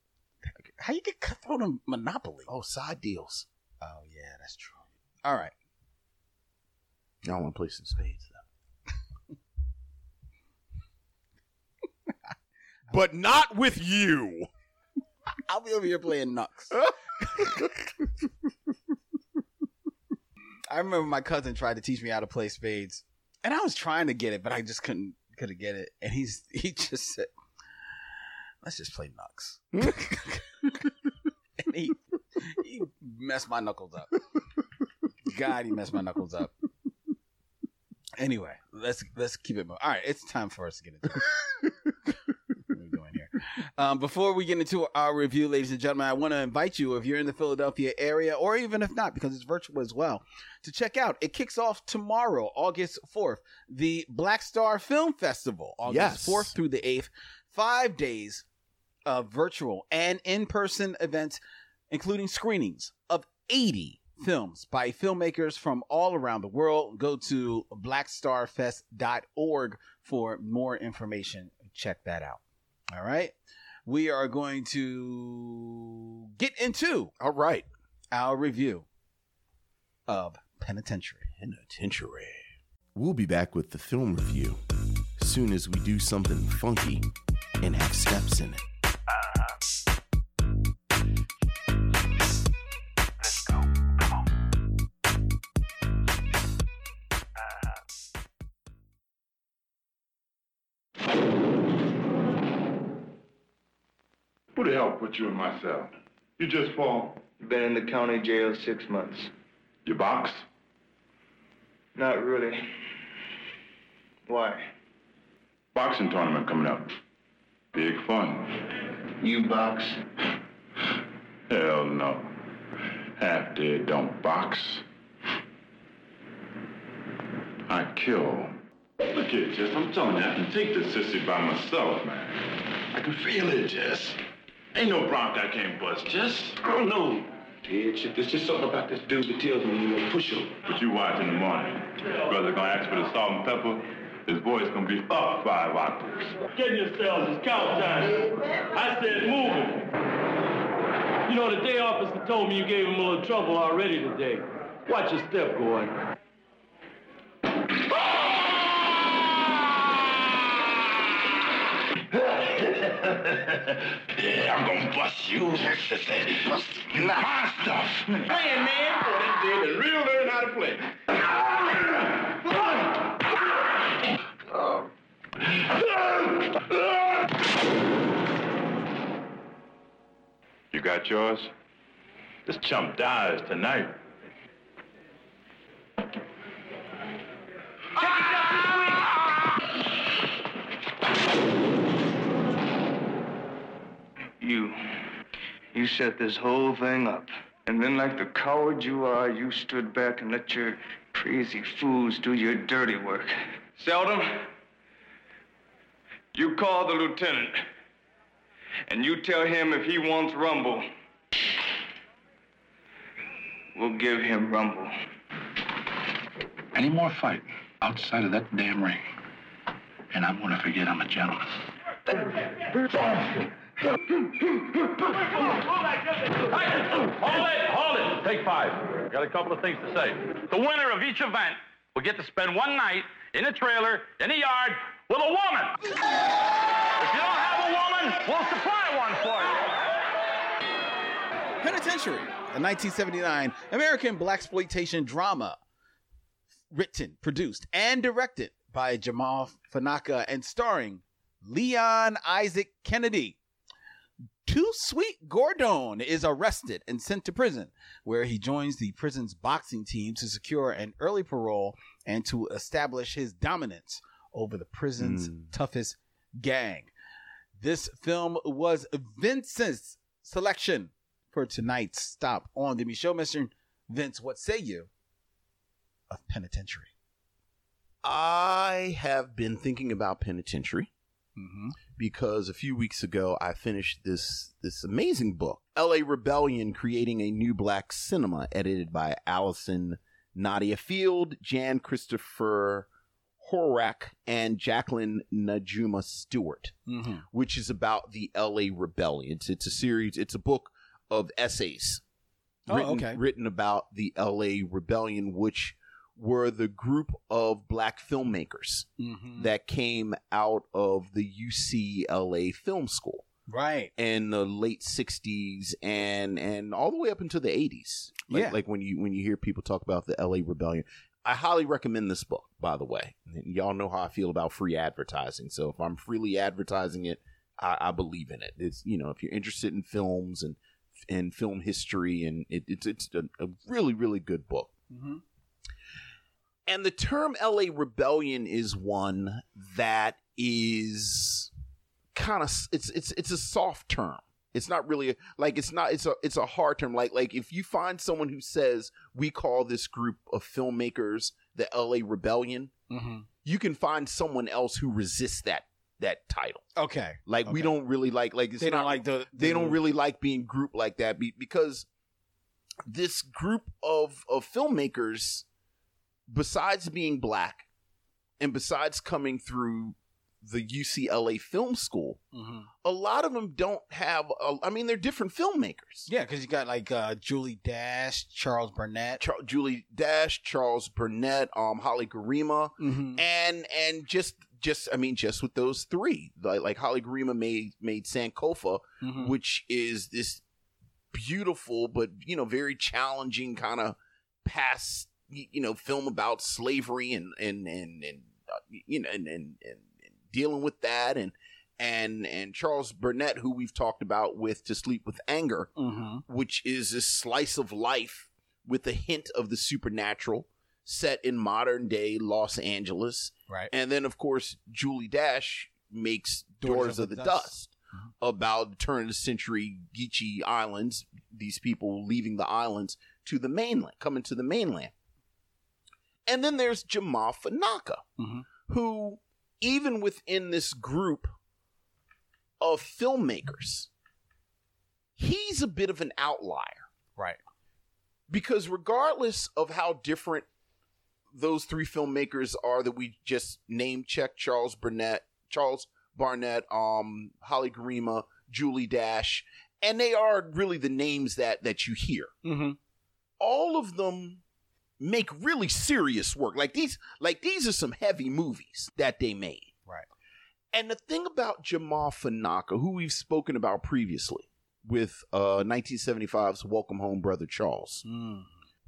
How you get cutthroat in Monopoly? Oh, side deals. Oh yeah, that's true. All right. I want to play some spades though. but not with you. I'll be over here playing Nux. I remember my cousin tried to teach me how to play spades, and I was trying to get it, but I just couldn't couldn't get it. And he's he just said, "Let's just play Nux." and he he messed my knuckles up. God, he messed my knuckles up. Anyway, let's let's keep it moving. All right, it's time for us to get into it. what are we doing here? Um, before we get into our review, ladies and gentlemen, I want to invite you, if you're in the Philadelphia area, or even if not, because it's virtual as well, to check out. It kicks off tomorrow, August 4th, the Black Star Film Festival, August Yes. 4th through the 8th. Five days of virtual and in person events including screenings of 80 films by filmmakers from all around the world. Go to blackstarfest.org for more information. Check that out. All right. We are going to get into All right. our review of Penitentiary. Penitentiary. We'll be back with the film review soon as we do something funky and have steps in it. Who the hell put you in my cell? You just fall. Been in the county jail six months. You box? Not really. Why? Boxing tournament coming up. Big fun. You box? Hell no. Half dead don't box. I kill. Look here, Jess. I'm telling you, I can take this sissy by myself, man. I can feel it, Jess. Ain't no bronc I can't bust, Just, I don't know. Ted, shit, there's just something about this dude that tells me you're gonna push him. But you watch in the morning. Brother gonna ask for the salt and pepper. His voice gonna be up five octaves. Get yourselves, it's count time. I said move it. You know, the day officer told me you gave him a little trouble already today. Watch your step, boy. Yeah, I'm gonna bust you. bust nah. my stuff. Playing, man. Boy, that did and real learn how to play. You got yours? This chump dies tonight. Ah! You. You set this whole thing up. And then, like the coward you are, you stood back and let your crazy fools do your dirty work. Seldom, you call the lieutenant. And you tell him if he wants Rumble, we'll give him Rumble. Any more fighting outside of that damn ring, and I'm going to forget I'm a gentleman. Hold it, hold it. Take five. Got a couple of things to say. The winner of each event will get to spend one night in a trailer, in a yard, with a woman. If you don't have a woman, we'll supply one for you. Penitentiary, a 1979 American blaxploitation drama, written, produced, and directed by Jamaa Fanaka and starring Leon Isaac Kennedy. Too Sweet Gordon is arrested and sent to prison, where he joins the prison's boxing team to secure an early parole and to establish his dominance over the prison's toughest gang. This film was Vincent's selection for tonight's stop on the Show. Mr. Vince, what say you of Penitentiary? I have been thinking about Penitentiary Mm-hmm. Because a few weeks ago I finished this this amazing book, L.A. Rebellion: Creating a New Black Cinema, edited by Allyson Nadia Field, Jan Christopher Horak, and Jacqueline Najuma Stewart, Mm-hmm. which is about the L.A. Rebellion. It's, it's a series. It's a book of essays Oh, written, okay. written about the L.A. Rebellion, which were the group of black filmmakers Mm-hmm. that came out of the UCLA Film School Right. in the late '60s and and all the way up into the '80s. Like, Yeah. like when you when you hear people talk about the LA Rebellion. I highly recommend this book, by the way. And y'all know how I feel about free advertising. So if I'm freely advertising it, I, I believe in it. It's you know if you're interested in films and and film history, and it, it's it's a, a really really good book. Mm-hmm. And the term LA rebellion is one that is kind of it's it's it's a soft term. It's not really a, like it's not it's a it's a hard term like like if you find someone who says we call this group of filmmakers the LA rebellion, Mm-hmm. you can find someone else who resists that that title. Okay. Like we don't really like like it's They don't not- like the. they the- don't really like being grouped like that be, because this group of of filmmakers besides being black and besides coming through the UCLA film school Mhm. a lot of them don't have a, I mean they're different filmmakers Yeah, because you got like uh, Julie Dash, Charles Burnett. Char- Julie Dash Charles Burnett um Haile Gerima Mhm. and and just just I mean just with those three like, like Haile Gerima made made Sankofa Mhm. which is this beautiful but you know very challenging kind of past you know film about slavery and and and, and uh, you know and, and and dealing with that and and and Charles Burnett who we've talked about with To Sleep with Anger Mhm. which is a slice of life with a hint of the supernatural set in modern day Los Angeles Right. and then, of course, Julie Dash makes *Doors of, the, Dust, about turn of the century Geechee Islands, these people leaving the islands to the mainland, coming to the mainland. And then there's Jamaa Fanaka, Mhm. who, even within this group of filmmakers, he's a bit of an outlier Right. because regardless of how different those three filmmakers are that we just name check Charles Burnett, Charles Barnett, um, Haile Gerima, Julie Dash, and they are really the names that that you hear. Mm-hmm. All of them make really serious work. Like these, like these are some heavy movies that they made. Right. And the thing about Jamaa Fanaka, who we've spoken about previously with uh 1975's Welcome Home, Brother Charles Mm.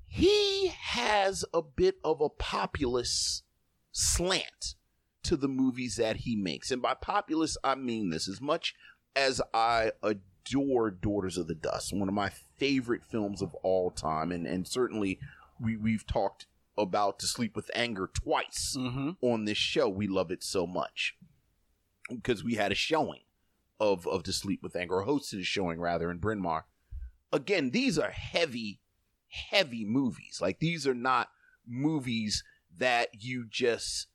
he has a bit of a populist slant to the movies that he makes. And by populist, I mean this as much as I adore Daughters of the Dust, one of my favorite films of all time. And, and certainly we, we've talked about To Sleep with Anger twice Mm-hmm. on this show. We love it so much because we had a showing of, of To Sleep with Anger, hosted a showing rather in Bryn Mawr. Again, these are heavy, heavy movies. Like these are not movies that you just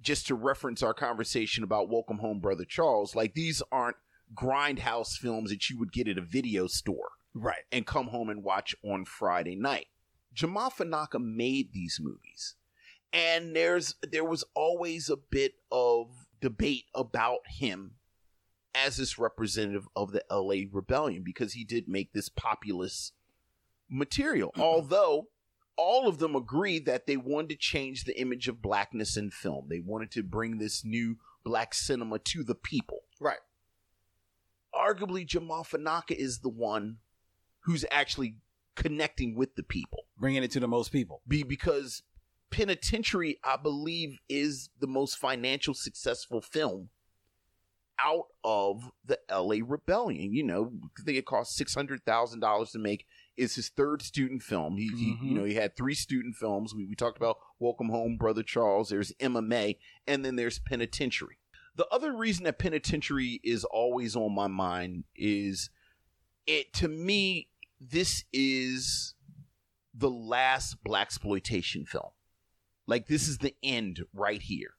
just to reference our conversation about Welcome Home Brother Charles, like these aren't grindhouse films that you would get at a video store Right. and come home and watch on Friday night. Jamaa Fanaka made these movies. And there's there was always a bit of debate about him as this representative of the LA rebellion because he did make this populist material. Mm-hmm. Although all of them agreed that they wanted to change the image of blackness in film. They wanted to bring this new black cinema to the people Right. arguably Jamaa Fanaka is the one who's actually connecting with the people. Bringing it to the most people. Be because Penitentiary, I believe, is the most financial successful film out of the LA Rebellion. You know, I think it cost six hundred thousand dollars to make. It's his third student film. He, he Mhm. you know, he had three student films. We, we talked about Welcome Home, Brother Charles. There's Emma Mae, and then there's Penitentiary. The other reason that Penitentiary is always on my mind is it to me. This is the last black exploitation film. Like this is the end right here.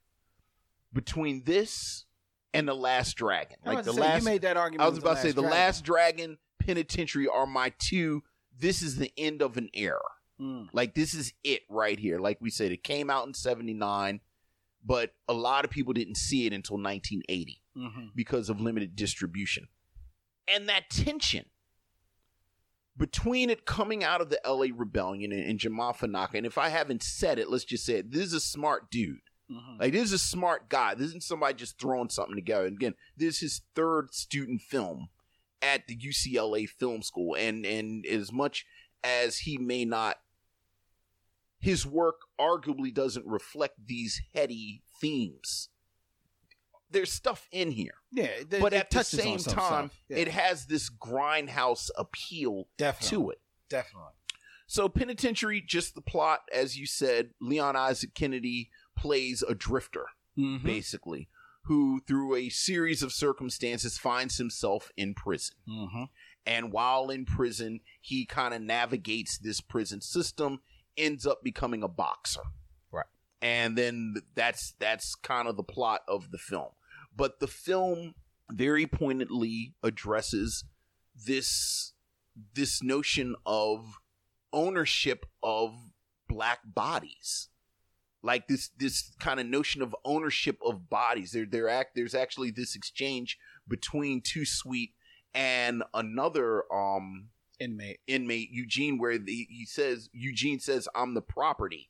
Between this and the Last Dragon, like the say, last you made that argument. I was about to say the Dragon. Last Dragon, Penitentiary are my two. This is the end of an era. Mm. Like this is it right here. Like we said, it came out in '79, but a lot of people didn't see it until 1980 Mhm. because of limited distribution. And that tension between it coming out of the LA Rebellion and, and Jamaa Fanaka, and if I haven't said it, let's just say it. This is a smart dude. Mhm. Like this is a smart guy. This isn't somebody just throwing something together. And again, this is his third student film at the UCLA Film School, and and as much as he may not, his work arguably doesn't reflect these heady themes. There's stuff in here, Yeah, but at the same time. Yeah, it has this grindhouse appeal definitely to it. Definitely. So Penitentiary, just the plot, as you said, Leon Isaac Kennedy plays a drifter, Mhm. basically, who through a series of circumstances finds himself in prison. Mhm. And while in prison, he kind of navigates this prison system, ends up becoming a boxer. Right. And then that's that's kind of the plot of the film. But the film very pointedly addresses this this notion of ownership of black bodies. Like this this kind of notion of ownership of bodies. There there act there's actually this exchange between Too Sweet and another um Inmate. inmate Eugene where the, he says Eugene says I'm the property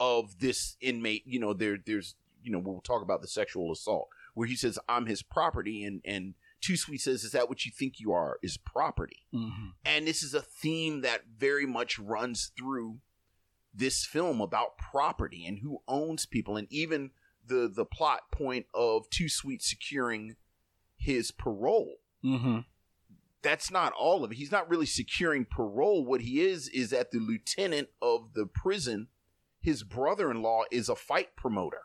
of this inmate. You know there there's you know we'll talk about the sexual assault where he says I'm his property and and Too Sweet says is that what you think you are is property Mm-hmm. and this is a theme that very much runs through this film about property and who owns people and even the the plot point of Too Sweet securing his parole Mm-hmm. that's not all of it. He's not really securing parole. What he is is that the lieutenant of the prison, his brother-in-law is a fight promoter.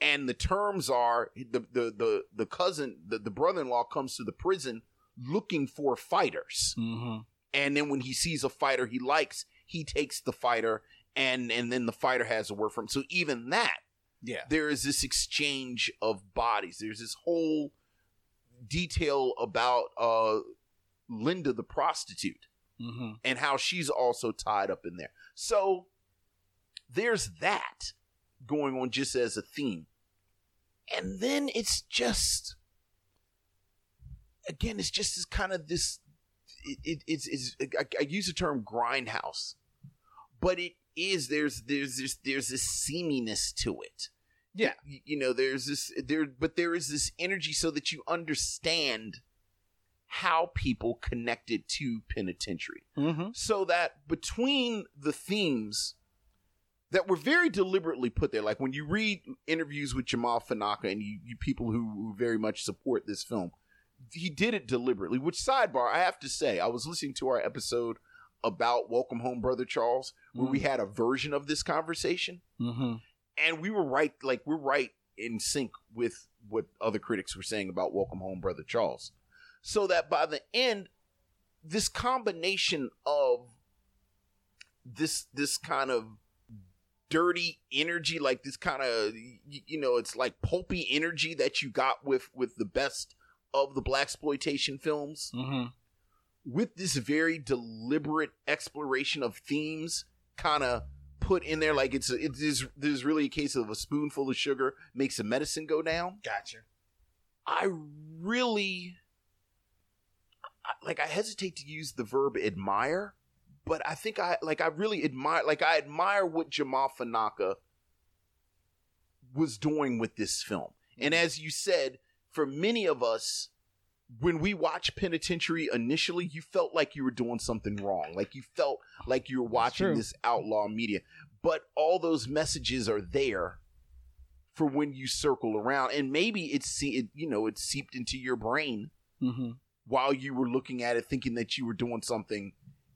And the terms are the the the, the cousin, the, the brother-in-law comes to the prison looking for fighters. Mm-hmm. And then when he sees a fighter he likes, he takes the fighter and and then the fighter has a word for him. So even that Yeah. there is this exchange of bodies. There's this whole detail about uh Linda the prostitute Mm-hmm. and how she's also tied up in there. So there's that going on just as a theme. And then it's just again, it's just this kind of this it, it it's, it's I, I use the term grindhouse, but it is there's there's this there's this seaminess to it. Yeah. you, you know, there's this there, but there is this energy so that you understand how people connected to penitentiary Mm-hmm. so that between the themes that were very deliberately put there, like when you read interviews with Jamaa Fanaka and you, you people who, who very much support this film, he did it deliberately. Which sidebar, I have to say, I was listening to our episode about Welcome Home, Brother Charles, where we had a version of this conversation, Mm-hmm. and we were right, like we're right in sync with what other critics were saying about Welcome Home, Brother Charles. So that by the end, this combination of this this kind of dirty energy, like this kind of you, know, it's like pulpy energy that you got with with the best of the black exploitation films Mm-hmm. with this very deliberate exploration of themes kind of put in there like it's it is there's really a case of a spoonful of sugar makes the medicine go down Gotcha. i really like i hesitate to use the verb admire but i think i like i really admire like i admire what jamaa fanaka was doing with this film. And as you said for many of us when we watched penitentiary initially you felt like you were doing something wrong. Like you felt like you were watching this outlaw media. But all those messages are there for when you circle around. And maybe it's see it you know it's seeped into your brain Mm-hmm. while you were looking at it thinking that you were doing something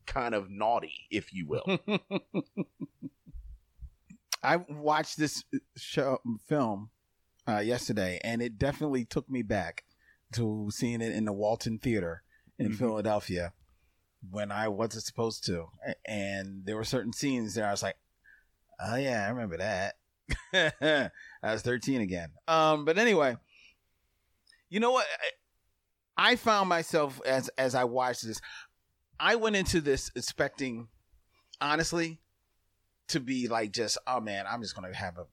kind of naughty if you will I watched this show film uh, yesterday, and it definitely took me back to seeing it in the Walton Theater in Mhm. Philadelphia when I wasn't supposed to. And there were certain scenes there I was like, oh, yeah, I remember that. I was 13 again. Um, but anyway, you know what? I, I found myself as as I watched this, I went into this expecting, honestly, to be like just, oh man, I'm just gonna have a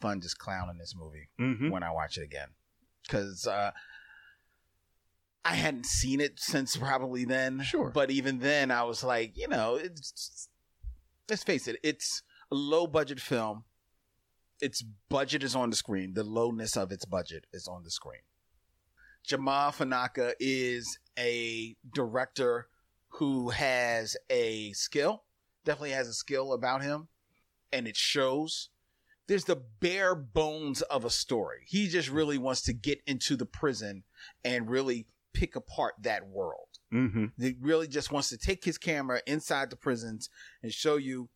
fun just clowning this movie mm-hmm. when I watch it again, because uh, I hadn't seen it since probably then. Sure. but even then, I was like, you know, it's let's face it, it's a low budget film. Its budget is on the screen. The lowness of its budget is on the screen. Jamaa Fanaka is a director who has a skill, definitely has a skill about him, and it shows. There's the bare bones of a story. He just really wants to get into the prison and really pick apart that world. Mm-hmm. He really just wants to take his camera inside the prisons and show you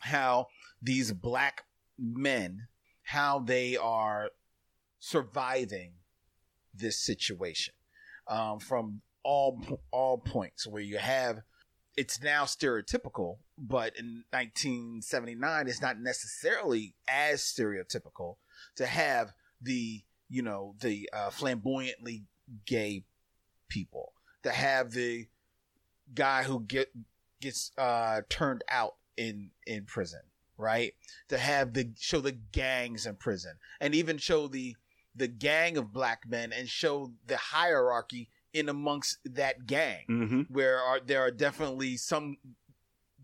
how these black men, how they are surviving this situation um, from all all points. Where you have, it's now stereotypical, but in 1979, it's not necessarily as stereotypical to have the you know the uh, flamboyantly gay people, to have the guy who get gets uh, turned out in in prison, right? To have the show the gangs in prison, and even show the the gang of black men, and show the hierarchy in amongst that gang, Mm-hmm. where are there are definitely some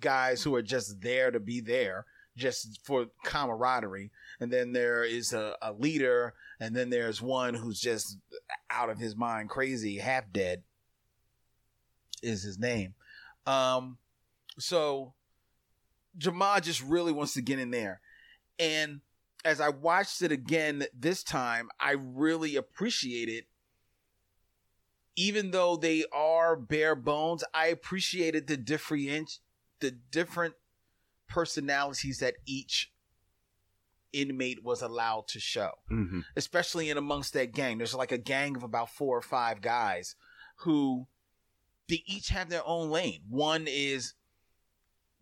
guys who are just there to be there, just for camaraderie, and then there is a, a leader, and then there's one who's just out of his mind, crazy, half dead, is his name. Um, so Jamaa just really wants to get in there. And as I watched it again this time, I really appreciated, even though they are bare bones, I appreciated the different, the different personalities that each inmate was allowed to show Mm-hmm. especially in amongst that gang. There's like a gang of about four or five guys who they each have their own lane. One is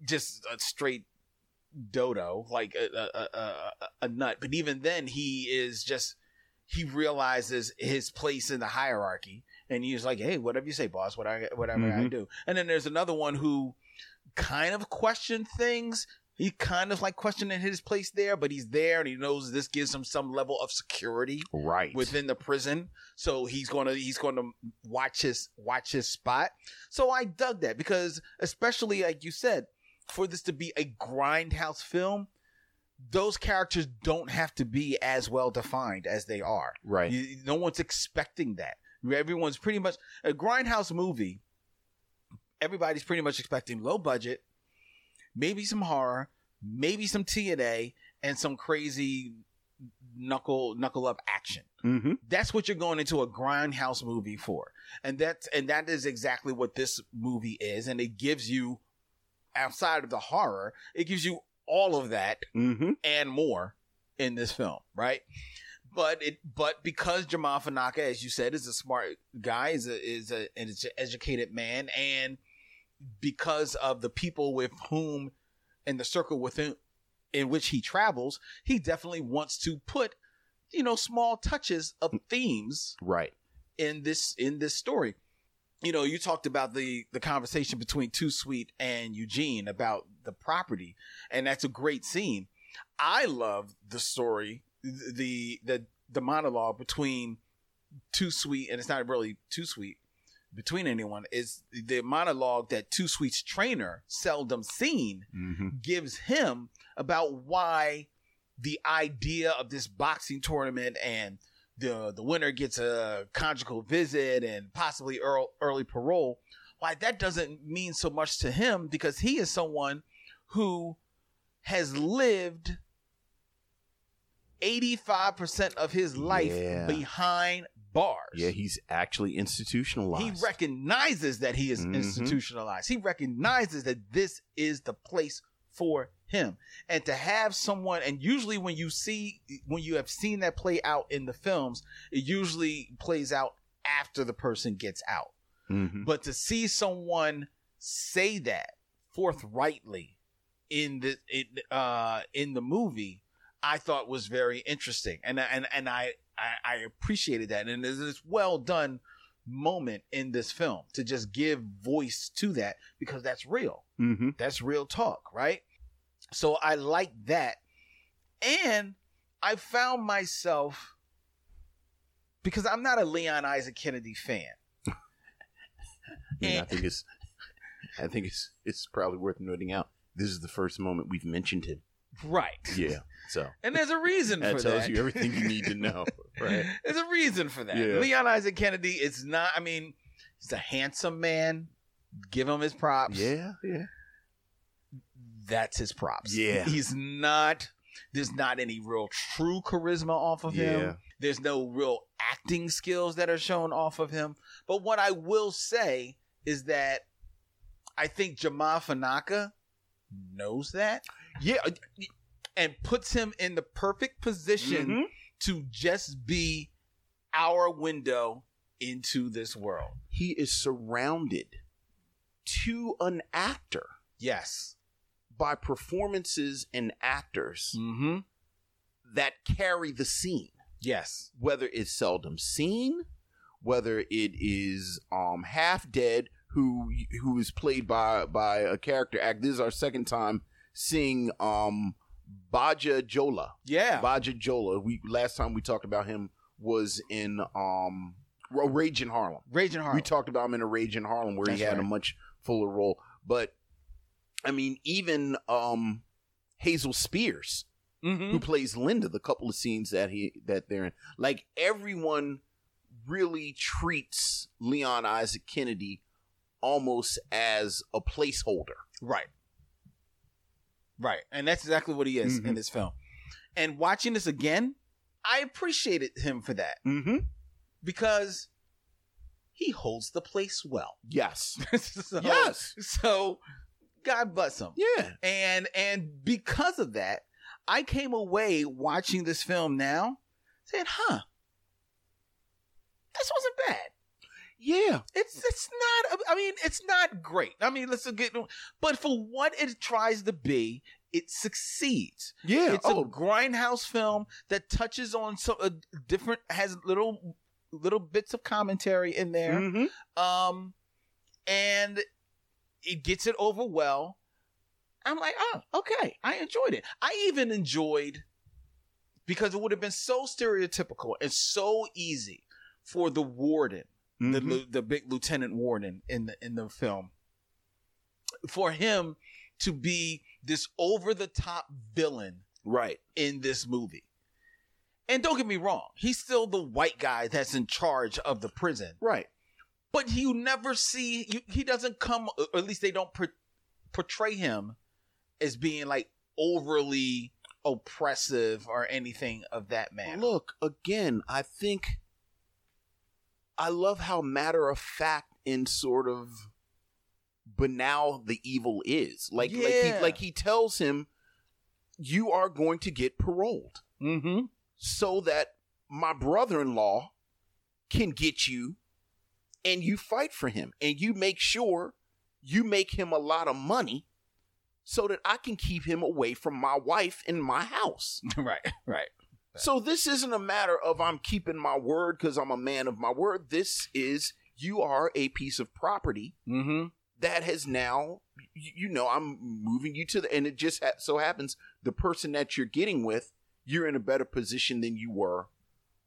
just a straight dodo, like a, a, a, a, a nut. But even then, he is just he realizes his place in the hierarchy, and he's like, "Hey, whatever you say, boss. Whatever, whatever I Mhm. do." And then there's another one who kind of questioned things. He kind of like questioning his place there, but he's there and he knows this gives him some level of security Right. within the prison. So he's gonna he's gonna watch his watch his spot. So I dug that because especially like you said, for this to be a grindhouse film, those characters don't have to be as well defined as they are. right. You, no one's expecting that. Everyone's pretty much a grindhouse movie. Everybody's pretty much expecting low budget, maybe some horror, maybe some TNA, and some crazy knuckle knuckle up action. mm-hmm. That's what you're going into a grindhouse movie for, and that's and that is exactly what this movie is. And it gives you, outside of the horror, it gives you all of that Mm-hmm. and more in this film, right? But it, but because Jamaa Fanaka, as you said, is a smart guy, is a is a an educated man, and because of the people with whom in the circle within in which he travels, he definitely wants to put, you know, small touches of mm. themes Right. in this in this story. You know, you talked about the the conversation between Too Sweet and Eugene about the property, and that's a great scene. I love the story, the the the monologue between Too Sweet, and it's not really Too Sweet between anyone. Is the monologue that Too Sweet's trainer, seldom seen, Mm-hmm. gives him about why the idea of this boxing tournament and the the winner gets a conjugal visit and possibly early, early parole why that doesn't mean so much to him because he is someone who has lived 85% of his life Yeah. behind bars Yeah, he's actually institutionalized. he recognizes that he is Mhm. institutionalized. He recognizes that this is the place for him. And to have someone, and usually when you see, when you have seen that play out in the films, it usually plays out after the person gets out. Mhm. But to see someone say that forthrightly in the in, uh, in the movie, I thought was very interesting, and and and I I, I appreciated that, and there's this well done moment in this film to just give voice to that because that's real. Mm-hmm. That's real talk, right? So I like that. And I found myself because I'm not a Leon Isaac Kennedy fan. And I think it's, I think it's, it's probably worth noting out. This is the first moment we've mentioned him. Right. Yeah. So And there's a reason that for tells that. you everything you need to know. Right. There's a reason for that. Yeah. Leon Isaac Kennedy is not, I mean, he's a handsome man. Give him his props. Yeah. Yeah. That's his props. Yeah. He's not, there's not any real true charisma off of Yeah. him. There's no real acting skills that are shown off of him. But what I will say is that I think Jamaa Fanaka knows that Yeah. uh, and puts him in the perfect position Mhm. to just be our window into this world. He is surrounded to an actor Yes. by performances and actors Mm-hmm. that carry the scene. Yes. whether it's seldom seen, whether it is um half dead, who who is played by by a character act. This is our second time seeing um Badja Djola. Yeah. Badja Djola. We last time we talked about him was in um Rage in Harlem. Rage in Harlem. We talked about him in a Rage in Harlem where That's he had a much fuller role. But I mean, even um Hazel Spears Mhm. who plays Linda, the couple of scenes that he that they're in. Like everyone really treats Leon Isaac Kennedy almost as a placeholder. Right. Right. And that's exactly what he is in Mhm. this film. And watching this again, I appreciated him for that Mm-hmm. because he holds the place well. Yes. so, yes. So God bless him. Yeah. And and because of that, I came away watching this film now saying, huh, this wasn't bad. Yeah. It's it's not. I mean, it's not great. I mean, let's get. But for what it tries to be, it succeeds. Yeah. It's oh, a grindhouse film that touches on some uh, different, has little little bits of commentary in there. mhm. Um, and it gets it over well. I'm like, oh, okay. I enjoyed it. I even enjoyed because it would have been so stereotypical and so easy for the warden, the Mhm. lu- the big lieutenant warden in the in the film, for him to be this over the top villain right. in this movie. And don't get me wrong, he's still the white guy that's in charge of the prison Right. but you never see you, he doesn't come or at least they don't por- portray him as being like overly oppressive or anything of that man Look, again, I think I love how matter of fact and sort of banal the evil is. Like like he like he tells him you are going to get paroled. Mm-hmm. So that my brother-in-law can get you and you fight for him. And you make sure you make him a lot of money so that I can keep him away from my wife and my house. right right So this isn't a matter of I'm keeping my word because I'm a man of my word. This is you are a piece of property mm-hmm that has now, you, know, I'm moving you to the, and it just ha- so happens the person that you're getting with, you're in a better position than you were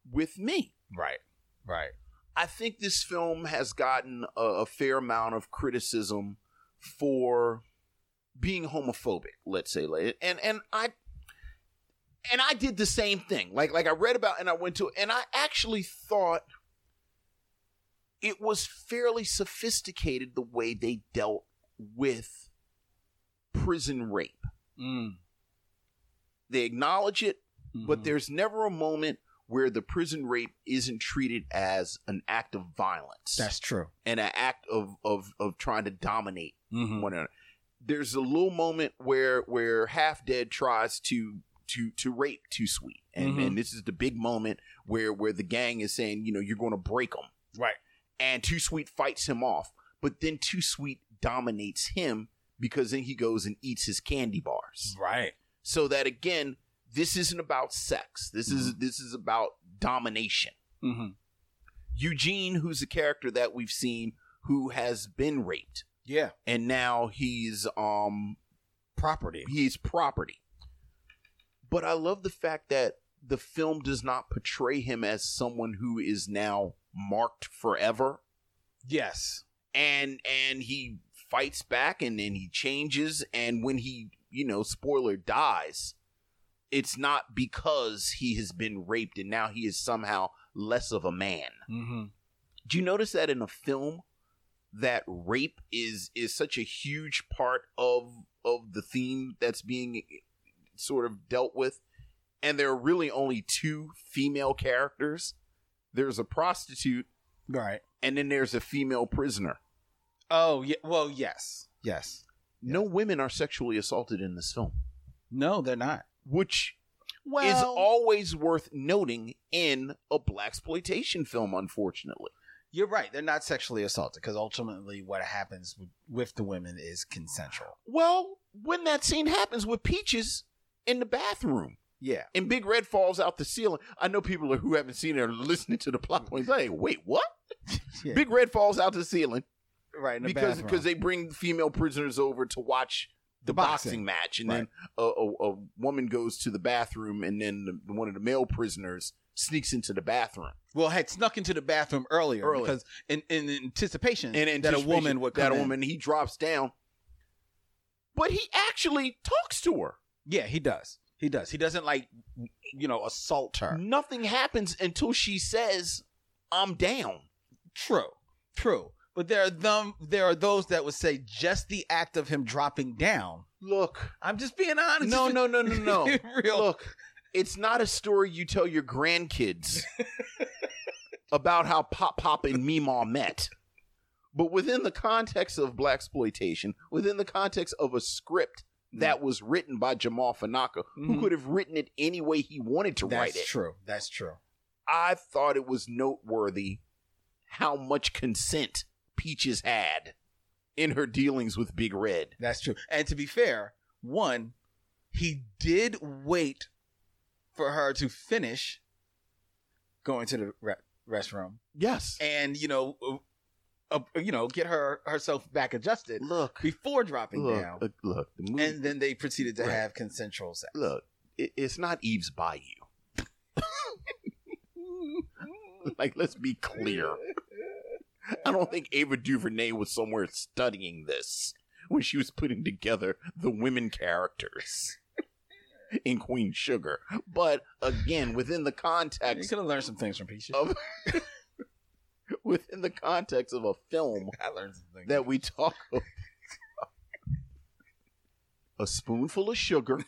with me. right right I think this film has gotten a, a fair amount of criticism for being homophobic, let's say, and and I and I did the same thing. Like like I read about and I went to and I actually thought it was fairly sophisticated the way they dealt with prison rape. mm. They acknowledge it, but Mhm. there's never a moment where the prison rape isn't treated as an act of violence that's true and an act of of of trying to dominate mm-hmm. one another. There's a little moment where where half dead tries to to to rape too sweet, and Mhm. and this is the big moment where where the gang is saying you know you're going to break them, right. And too sweet fights him off, but then too sweet dominates him because then he goes and eats his candy bars. Right. So that again this isn't about sex. This is this is about domination. Mm-hmm. eugene who's a character that we've seen who has been raped. Yeah. And now he's um property. he's property but i love the fact that the film does not portray him as someone who is now marked forever. Yes. And and he fights back and then he changes. And when he you know spoiler dies it's not because he has been raped and now he is somehow less of a man. Mm-hmm. do you notice that in a film that rape is is such a huge part of of the theme that's being sort of dealt with and there are really only two female characters. There's a prostitute right. and then there's a female prisoner. Oh yeah well yes. Yes. No women are sexually assaulted in this film, no they're not. Which well is always worth noting in a black exploitation film. Unfortunately, You're right. They're not sexually assaulted because ultimately what happens with, with the women is consensual. well, when that scene happens with Peaches in the bathroom, Yeah. and Big Red falls out the ceiling. I know people who haven't seen it are listening to the plot mm. points. Like, wait, what? Yeah. Big Red falls out the ceiling Right. In the because bathroom. because they bring female prisoners over to watch the, The boxing. boxing. match, and Right. then a, a, a woman goes to the bathroom, and then the, one of the male prisoners sneaks into the bathroom. well, had snuck into the bathroom earlier, Earlier. because in, in anticipation, and that a woman would come that in. woman he drops down, but he actually talks to her. Yeah, he does. He does. He doesn't like, you know, assault her. Nothing happens until she says, "I'm down." True, true. But there are them. There are those that would say just the act of him dropping down. Look, I'm just being honest. no, no, no, no, no. Real. Look, it's not a story you tell your grandkids about how Pop Pop and Meemaw met. But within the context of blaxploitation, within the context of a script that was written by Jamaa Fanaka, who Mhm. could have written it any way he wanted to write it. That's true. That's true. I thought it was noteworthy how much consent Peaches had in her dealings with Big Red. That's true. And to be fair, one, he did wait for her to finish going to the re- restroom, Yes. and you know, uh, you know, get her herself back adjusted Look, before dropping look, down. uh, look. The movie, and then they proceeded to Right. have consensual sex. look, it, it's not Eve's Bayou. like, let's be clear. I don't think Ava DuVernay was somewhere studying this when she was putting together the women characters in Queen Sugar. But again, within the context, You could have learned some things from Peaches. of within the context of a film I learned some things. that we talk about. A spoonful of sugar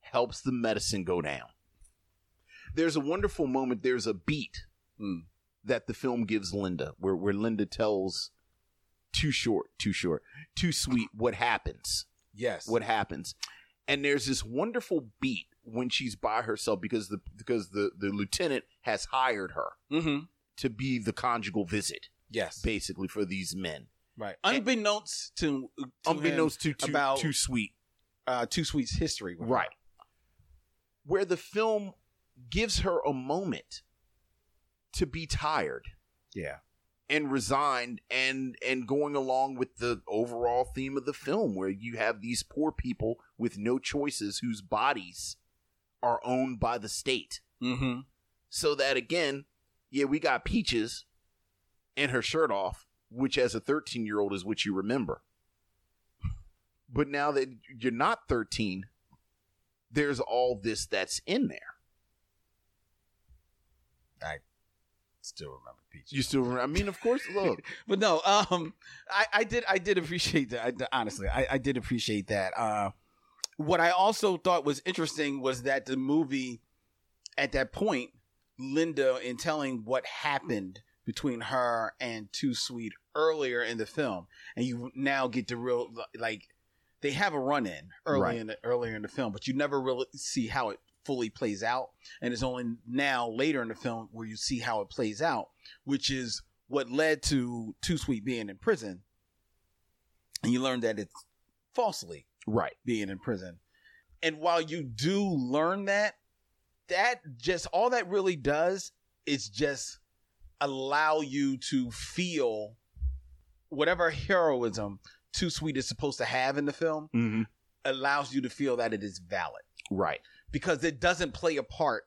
helps the medicine go down. There's a wonderful moment, there's a beat Hmm. that the film gives Linda, where, where Linda tells too short, too short, too sweet what happens. yes. What happens. And there's this wonderful beat when she's by herself because the because the, the lieutenant has hired her Mm-hmm. To be the conjugal visit, Yes. basically, for these men. Right. Unbeknownst to, to unbeknownst to too, about too sweet uh, Too Sweet's history. right where the film gives her a moment to be tired Yeah. and resigned and and going along with the overall theme of the film where you have these poor people with no choices whose bodies are owned by the state Mm-hmm. so that again yeah we got peaches and her shirt off which as a 13 year old is what you remember but now that you're not 13 there's all this that's in there I Still remember Peaches. you still remember i mean of course look but no, um, I, I did, I did appreciate that. I, honestly, I, I did appreciate that. Uh, what I also thought was interesting was that the movie, at that point, Linda, in telling what happened between her and Too Sweet earlier in the film, and you now get the real like they have a run in early Right. in the, earlier in the film, but you never really see how it fully plays out, and it's only now later in the film where you see how it plays out, which is what led to Too Sweet being in prison, and you learn that it's falsely right being in prison. And while you do learn that, that just all that really does is just allow you to feel whatever heroism Too Sweet is supposed to have in the film mm-hmm. allows you to feel that it is valid right because it doesn't play a part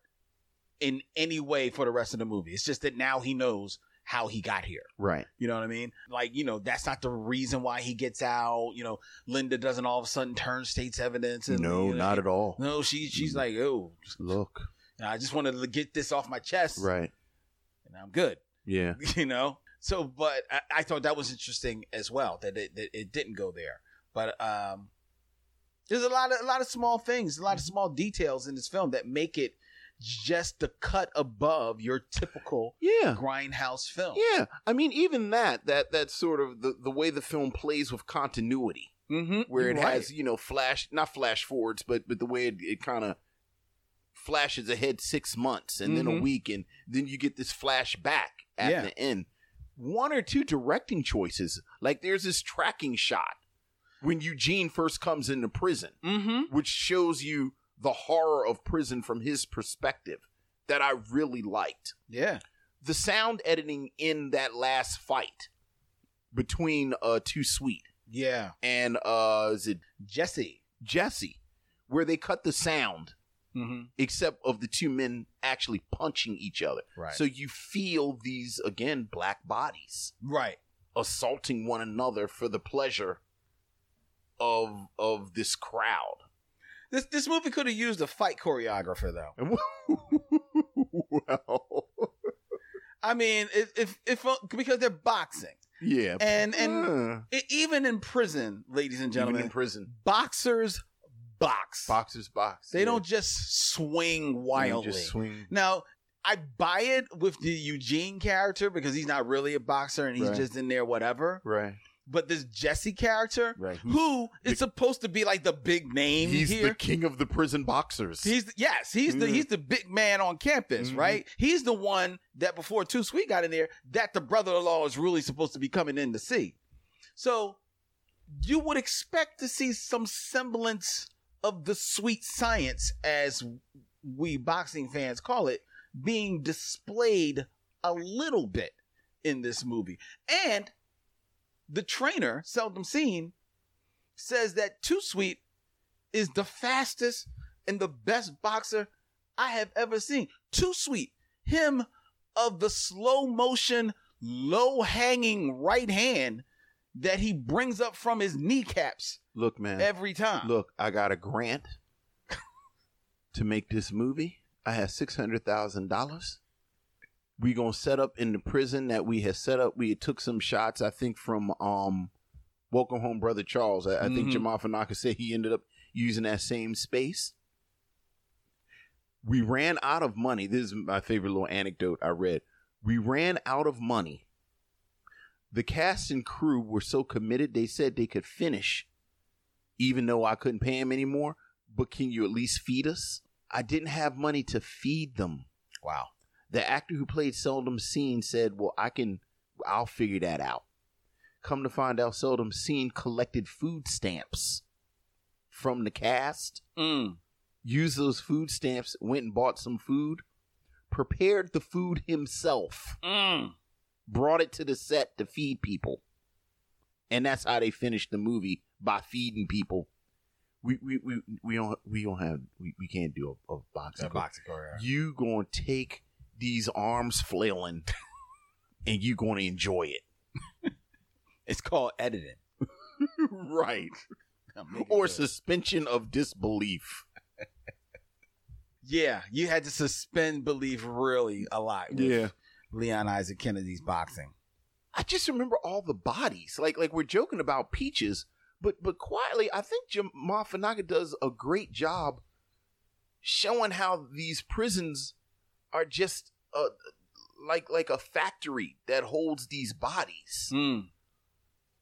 in any way for the rest of the movie. It's just that now he knows how he got here. right You know what I mean? Like, you know, that's not the reason why he gets out. You know, Linda doesn't all of a sudden turn state's evidence. And, no you know, not at all No, she she's like, oh, look I just wanted to get this off my chest, right and I'm good. yeah You know. So, but I, I thought that was interesting as well that it that it didn't go there. But um, there's a lot of a lot of small things, a lot of small details in this film that make it just the cut above your typical yeah grindhouse film. yeah i mean even that that that's sort of the, the way the film plays with continuity Mm-hmm. where it has you know flash not flash forwards but but the way it, it kind of flashes ahead six months and then a Mhm. week and then you get this flashback at Yeah. the end one or two directing choices like there's this tracking shot when eugene first comes into prison Mm-hmm. which shows you the horror of prison from his perspective that I really liked. Yeah. The sound editing in that last fight between uh Too Sweet Yeah. and uh is it Jesse. Jesse, where they cut the sound Mm-hmm. except of the two men actually punching each other. Right. So you feel these again black bodies Right. assaulting one another for the pleasure of of this crowd. This this movie could have used a fight choreographer though. well, I mean, if if, if because they're boxing yeah, and and Uh, even in prison, ladies and even gentlemen, in prison, boxers box. boxers box. They yeah. don't just swing They wildly. just swing. Now, I buy it with the Eugene character because he's not really a boxer and he's Right. just in there, whatever. Right, But this Jesse character, right. who is the- supposed to be like the big name He's here. the king of the prison boxers. He's the, yes, he's the Mhm. he's the big man on campus, Mhm. right? He's the one that before Too Sweet got in there, that the brother-in-law is really supposed to be coming in to see. So you would expect to see some semblance of the sweet science, as we boxing fans call it, being displayed a little bit in this movie. And the trainer, seldom seen, says that Too Sweet is the fastest and the best boxer I have ever seen. Too Sweet, him of the slow motion, low hanging right hand that he brings up from his kneecaps Look, man. every time. Look, I got a grant to make this movie. I have six hundred thousand dollars. We gonna set up in the prison that we had set up. We took some shots, I think, from um, Welcome Home, Brother Charles. I, I think Mhm. Jamaa Fanaka said he ended up using that same space. We ran out of money. This is my favorite little anecdote I read. We ran out of money. The cast and crew were so committed, they said they could finish even though I couldn't pay them anymore. But can you at least feed us? I didn't have money to feed them. Wow. The actor who played Seldom Seen said, Well, I can, I'll figure that out. Come to find out, Seldom Seen collected food stamps from the cast, Mm. used those food stamps, went and bought some food, prepared the food himself, Mm. brought it to the set to feed people. And that's how they finished the movie by feeding people. We we we, we don't we don't have we, we can't do a, a boxing. A boxing. You gonna take these arms flailing and you're gonna enjoy it. It's called editing. right. Or suspension of disbelief. yeah, you had to suspend belief really a lot. with Yeah. Leon Isaac Kennedy's boxing. I just remember all the bodies. Like like we're joking about peaches, but but quietly, I think Jamaa Fanaka does a great job showing how these prisons are just uh, like like a factory that holds these bodies. Mm.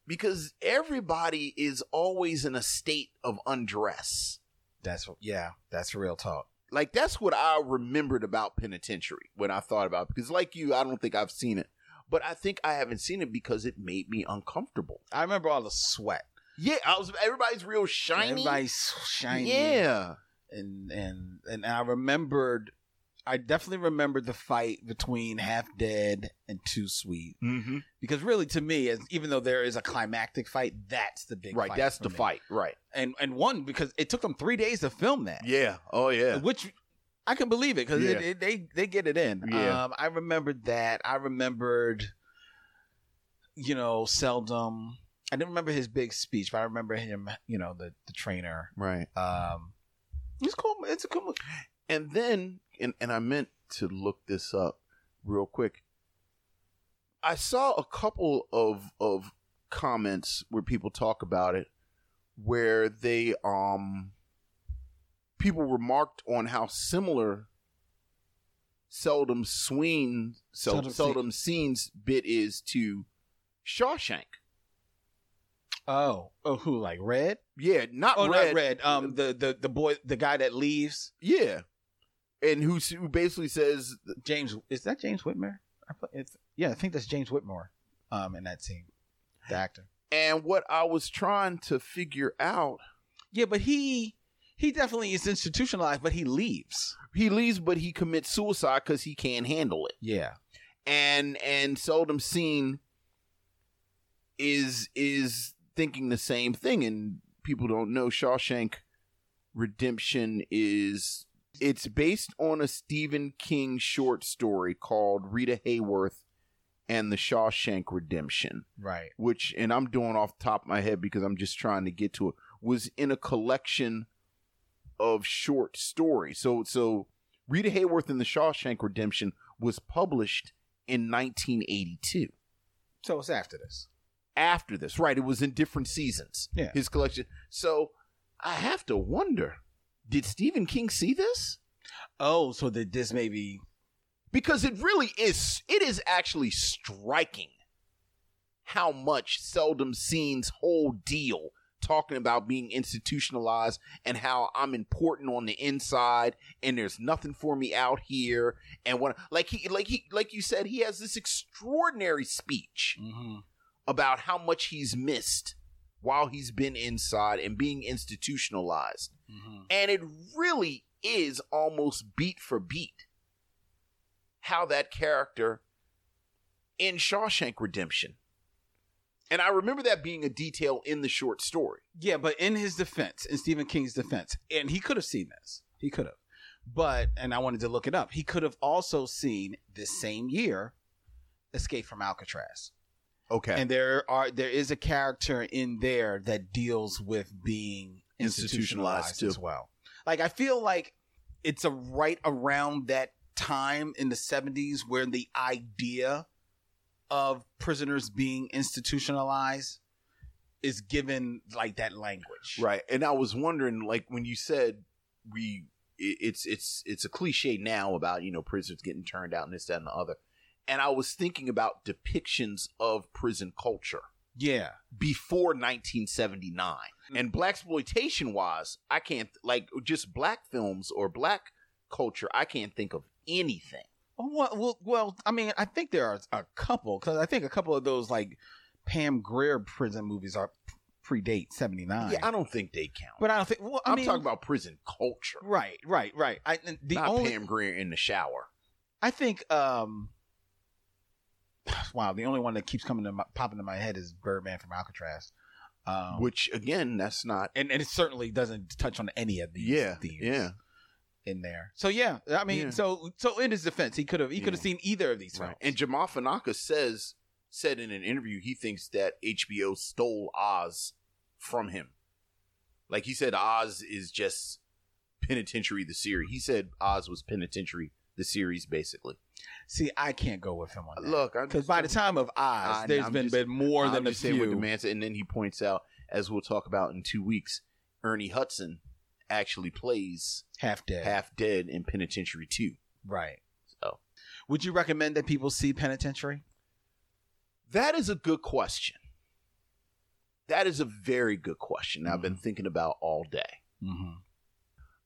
Because everybody is always in a state of undress. That's yeah, that's real talk. Like that's what I remembered about penitentiary when I thought about it. because like you, I don't think I've seen it. But I think I haven't seen it because it made me uncomfortable. I remember all the sweat. Yeah, I was. Everybody's real shiny. Everybody's shiny. Yeah, and and and I remembered. I definitely remember the fight between Half Dead and Too Sweet mm-hmm. because really, to me, as, even though there is a climactic fight, that's the big fight. right. Fight That's the me. fight. Right. and and one because it took them three days to film that. Yeah. Oh yeah. which I can believe it because Yeah. they they get it in. Yeah. Um, I remembered that. I remembered, you know, seldom. I didn't remember his big speech, but I remember him. You know, the the trainer. Right. Um, it's cool. It's a cool. movie. And then, and and I meant to look this up real quick. I saw a couple of of comments where people talk about it, where they um people remarked on how similar seldom sel- Seldom seldom scenes bit is to Shawshank. Oh, oh, who like Red? Yeah, not Oh, red. not Red. Um, the the the boy, the guy that leaves. Yeah, and who who basically says James is that James Whitmore? I put, it's, yeah, I think that's James Whitmore. Um, in that scene, the actor. And what I was trying to figure out, Yeah, but he he definitely is institutionalized, but he leaves. He leaves, but he commits suicide because he can't handle it. Yeah. And and seldom seen is is thinking the same thing. And people don't know Shawshank Redemption is it's based on a Stephen King short story called Rita Hayworth and the Shawshank Redemption. Right. which and I'm doing off the top of my head because I'm just trying to get to it, was in a collection of short stories. So so Rita Hayworth and the Shawshank Redemption was published in 1982. So it's after this. After this, right? It was in different seasons. Yeah. His collection. So I have to wonder, did Stephen King see this? Oh, so that this maybe because it really is it is actually striking how much seldom seen's whole deal talking about being institutionalized and how I'm important on the inside and there's nothing for me out here and what like he like he like you said he has this extraordinary speech mm-hmm. about how much he's missed while he's been inside and being institutionalized mm-hmm. and it really is almost beat for beat how that character in Shawshank Redemption. And I remember that being a detail in the short story. Yeah, but in his defense, in Stephen King's defense, and he could have seen this. He could have. But and I wanted to look it up. He could have also seen this same year Escape from Alcatraz. Okay. And there are there is a character in there that deals with being Institutionalized, institutionalized too. as well. Like I feel like it's a right around that time in the 70s where the idea of prisoners being institutionalized is given like that language. Right. And I was wondering, like, when you said we, it's it's it's a cliche now about you know prisoners getting turned out and this that and the other, and I was thinking about depictions of prison culture Yeah. before 1979 and blaxploitation wise, I can't like just black films or black culture. I can't think of anything. Oh, Well, well, well, I mean, I think there are a couple because I think a couple of those like Pam Grier prison movies are predate 79. Yeah, I don't think they count. but I don't think well, I I'm mean, talking about prison culture, Right, right, right. I the not only Pam Grier in the shower. I think um wow, the only one that keeps coming to my, popping in my head is Birdman from Alcatraz. Um, Which again, that's not. and, and it certainly doesn't touch on any of these Yeah, themes yeah. in there. So yeah, I mean, Yeah. so so in his defense, he could have he could have Yeah. seen either of these Right. films. And Jamaa Fanaka says said in an interview he thinks that HBO stole Oz from him. Like he said, Oz is just Penitentiary the series. He said Oz was Penitentiary the series, basically. See, I can't go with him on that. Look, because by the time of Oz, I- there's I'm been just- been more I'm than a just saying the few. said, and then he points out, as we'll talk about in two weeks, Ernie Hudson actually plays half dead. half dead in Penitentiary Two. right. So Would you recommend that people see Penitentiary? that is a good question. That is a very good question. I've been thinking about all day. Mm-hmm.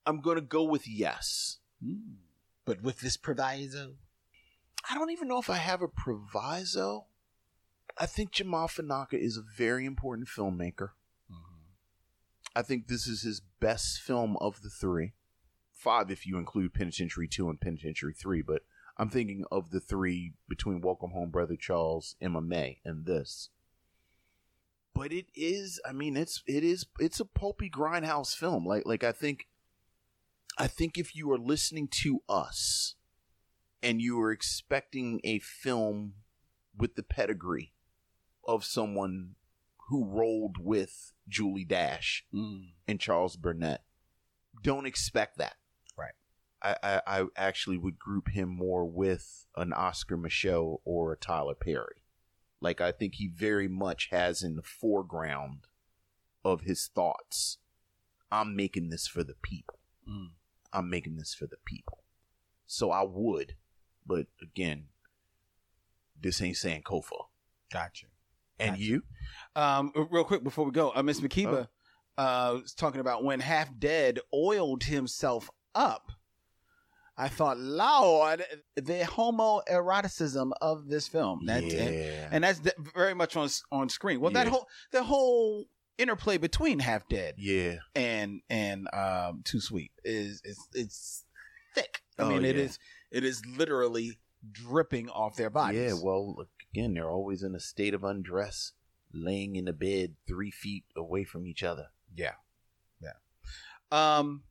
I'm going to go with yes. But with this proviso, I don't even know if I have a proviso. I think Jamaa Fanaka is a very important filmmaker. Mm-hmm. I think this is his best film of the three. Five, if you include Penitentiary 2 and Penitentiary 3, but I'm thinking of the three between Welcome Home, Brother Charles, Emma Mae, and this. But it is, I mean, it's it is it's a pulpy grindhouse film. Like like I think I think if you are listening to us and you are expecting a film with the pedigree of someone who rolled with Julie Dash mm. and Charles Burnett, don't expect that. Right. I, I, I actually would group him more with an Oscar Micheaux or a Tyler Perry. Like I think he very much has in the foreground of his thoughts. I'm making this for the people. Mm. I'm making this for the people. So I would, but again, this ain't Sankofa. Gotcha. And Gotcha. you? Um, real quick before we go, uh, Miss Makiba uh, was talking about when Half Dead oiled himself up. I thought, Lord, the homoeroticism of this film. That, Yeah. and, and that's very much on on screen. Well, that whole the whole interplay between Half Dead Yeah. and and um Too Sweet is is it's thick. I Oh, mean, it yeah. is it is literally dripping off their bodies. Yeah, well, look, again, they're always in a state of undress, laying in a bed three feet away from each other. yeah, yeah. Um,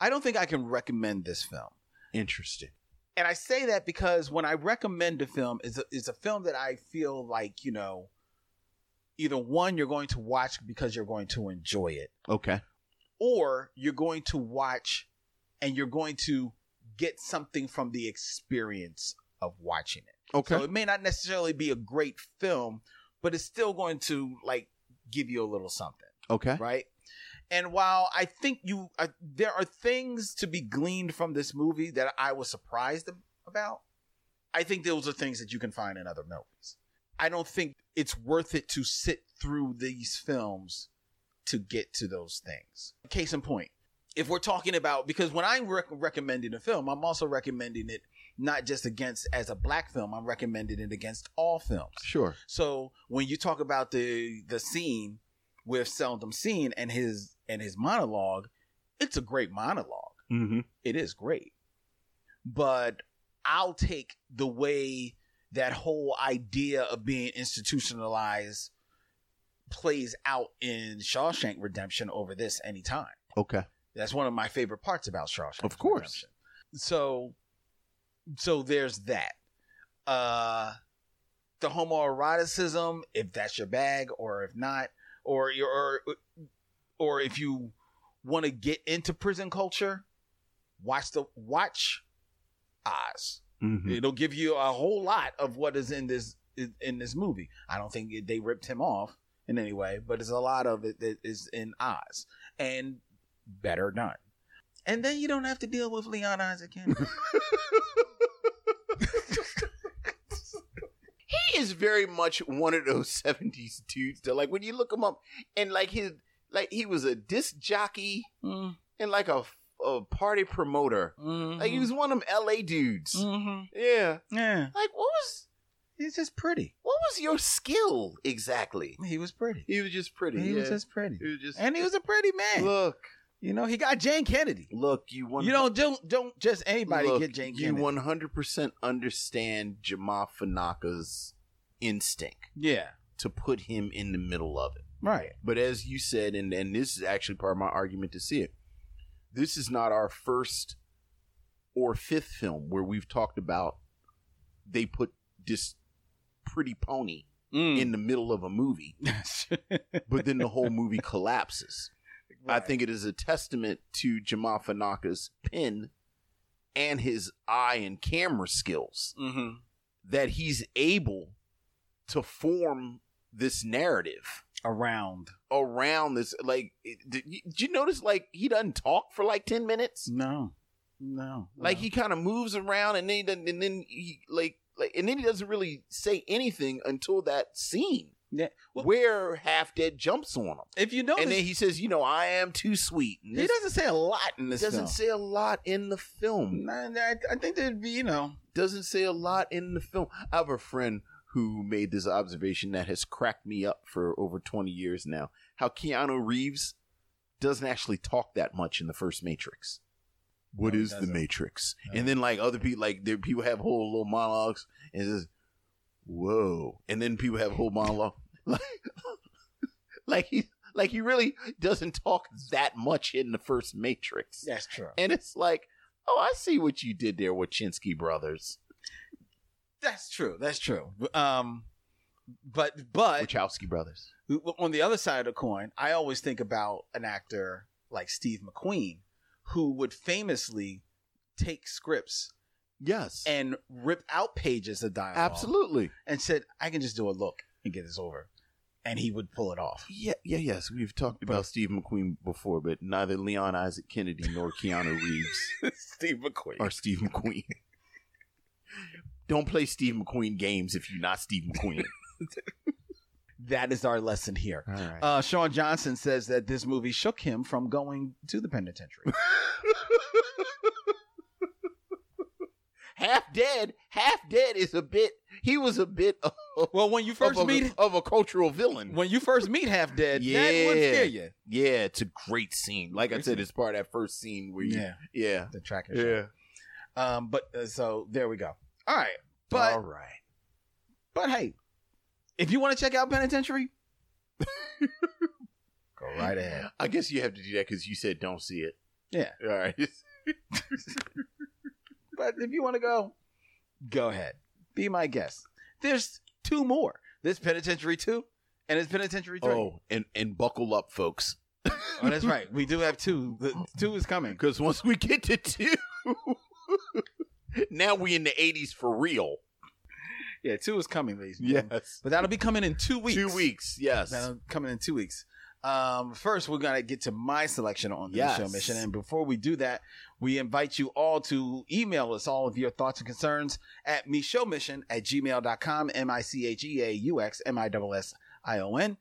I don't think I can recommend this film. Interesting. and I say that because when I recommend a film, is a, is a film that I feel like you know, either one you're going to watch because you're going to enjoy it, Okay. or you're going to watch and you're going to get something from the experience of watching it. Okay. So it may not necessarily be a great film, but it's still going to like give you a little something okay. right? And while I think you, uh, there are things to be gleaned from this movie that I was surprised about. I think those are things that you can find in other movies. I don't think it's worth it to sit through these films to get to those things. Case in point, if we're talking about because when I'm rec- recommending a film, I'm also recommending it not just against as a black film. I'm recommending it against all films. Sure. So when you talk about the the scene with Seldom Seen and his and his monologue, it's a great monologue. Mm-hmm. It is great. But I'll take the way that whole idea of being institutionalized plays out in Shawshank Redemption over this anytime. Okay. That's one of my favorite parts about Shawshank. Of course. Redemption. So, so there's that. Uh, the homoeroticism, if that's your bag, or if not, or your, or, or if you want to get into prison culture, watch the watch Oz. Mm-hmm. It'll give you a whole lot of what is in this in this movie. I don't think they ripped him off in any way, but there's a lot of it that is in Oz and better done. And then you don't have to deal with Leon Isaac Kennedy. He is very much one of those seventies dudes that, like, when you look him up, and like his, like he was a disc jockey mm, and like a, a party promoter. mhm, Like he was one of them L.A. dudes. mhm. Yeah. Yeah, Like what was he's just pretty. what was your skill exactly? He was pretty. He was just pretty. He yeah. was just pretty, He was just. and he was a pretty man. look, You know, he got Jayne Kennedy. look. You want You don't don't don't just anybody look, get Jayne Kennedy. You one hundred percent understand Jamaa Fanaka's instinct yeah, to put him in the middle of it. right. But as you said, and, and this is actually part of my argument to see it, this is not our first or fifth film where we've talked about they put this pretty pony Mm. in the middle of a movie, but then the whole movie collapses. I think it is a testament to Jamaa Fanaka's pen and his eye and camera skills Mhm. that he's able to form this narrative around. around this like did you, did you notice like he doesn't talk for like 10 minutes No, no. like no. he kind of moves around and then he doesn't- and then he like like and then he doesn't really say anything until that scene Yeah. Well, where half dead jumps on him if you notice, and then he says you know i am too sweet and he doesn't say a lot in this doesn't film. say a lot in the film I, I think there'd be, you know, doesn't say a lot in the film i have a friend who made this observation that has cracked me up for over 20 years now. How keanu reeves doesn't actually talk that much in the first matrix. What No, is the matrix? No. and then like other people like there people have whole little monologues and just, whoa. And then people have whole monologue like like he like he really doesn't talk that much in the first matrix. That's true. and it's like oh i see what you did there Wachowski brothers That's true. That's true. Um, but but Wachowski brothers on the other side of the coin, I always think about an actor like Steve McQueen, who would famously take scripts yes and rip out pages of dialogue, absolutely and said, "I can just do a look and get this over," and he would pull it off. yeah yeah yes we've talked about steve mcqueen before but neither leon isaac kennedy nor keanu reeves Steve McQueen. are steve mcqueen don't play steve mcqueen games if you're not steve mcqueen That is our lesson here. right Uh, Sean Johnson says that this movie shook him from going to the penitentiary. half dead half dead is a bit he was a bit of, Well, when you first of, a, meet of a cultural villain. when you first meet Half Dead, Yeah. you. yeah, it's a great scene. Like I said, it's part of that first scene where you, Yeah. yeah, The tracker shot. Um, but uh, so there we go. All right, but All right. but hey, if you want to check out Penitentiary, go right ahead. I guess you have to do that because you said don't see it. Yeah. All right. But if you want to go, go ahead. Be my guest. There's two more. There's Penitentiary two, and it's Penitentiary three. oh, and and buckle up, folks. Oh, that's right. We do have two. The two is coming. Because once we get to two, now we in the '80s for real. Yeah, two is coming, ladies. and gentlemen. Yes. But that'll be coming in two weeks. Two weeks. Yes. That'll coming in two weeks. Um, first, we're gonna get to my selection on the Yes. show mission, and before we do that, we invite you all to email us all of your thoughts and concerns at mission at gmail.com, m i c h e a u x m i s s i o n,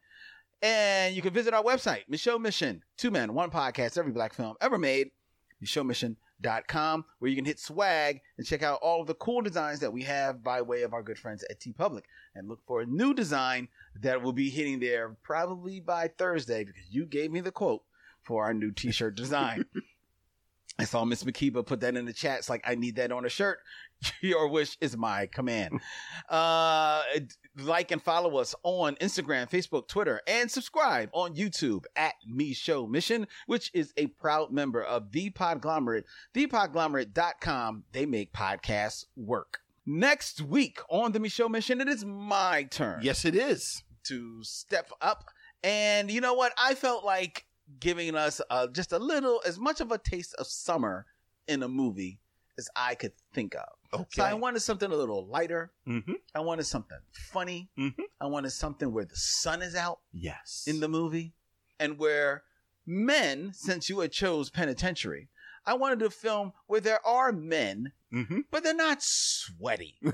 and you can visit our website, Micheaux Mission, two men, one podcast, every black film ever made, MicheauxMission.com, where you can hit swag and check out all of the cool designs that we have by way of our good friends at TeePublic, and look for a new design that will be hitting there probably by Thursday because you gave me the quote for our new t-shirt design. I saw Miss Makiba put that in the chat. It's like, I need that on a shirt. Your wish is my command. Uh, like and follow us on Instagram, Facebook, Twitter, and subscribe on YouTube at Micheaux Mission, which is a proud member of The Podglomerate, thepodglomerate.com. They make podcasts work. Next week on the Micheaux Mission, it is my turn yes, it is. to step up. And you know what? I felt like giving us uh, just a little, as much of a taste of summer in a movie as I could think of. Okay. So I wanted something a little lighter. mm-hmm. I wanted something funny. Mhm. I wanted something where the sun is out Yes. in the movie and where men, since you had chose penitentiary, I wanted a film where there are men, Mm-hmm. but they're not sweaty.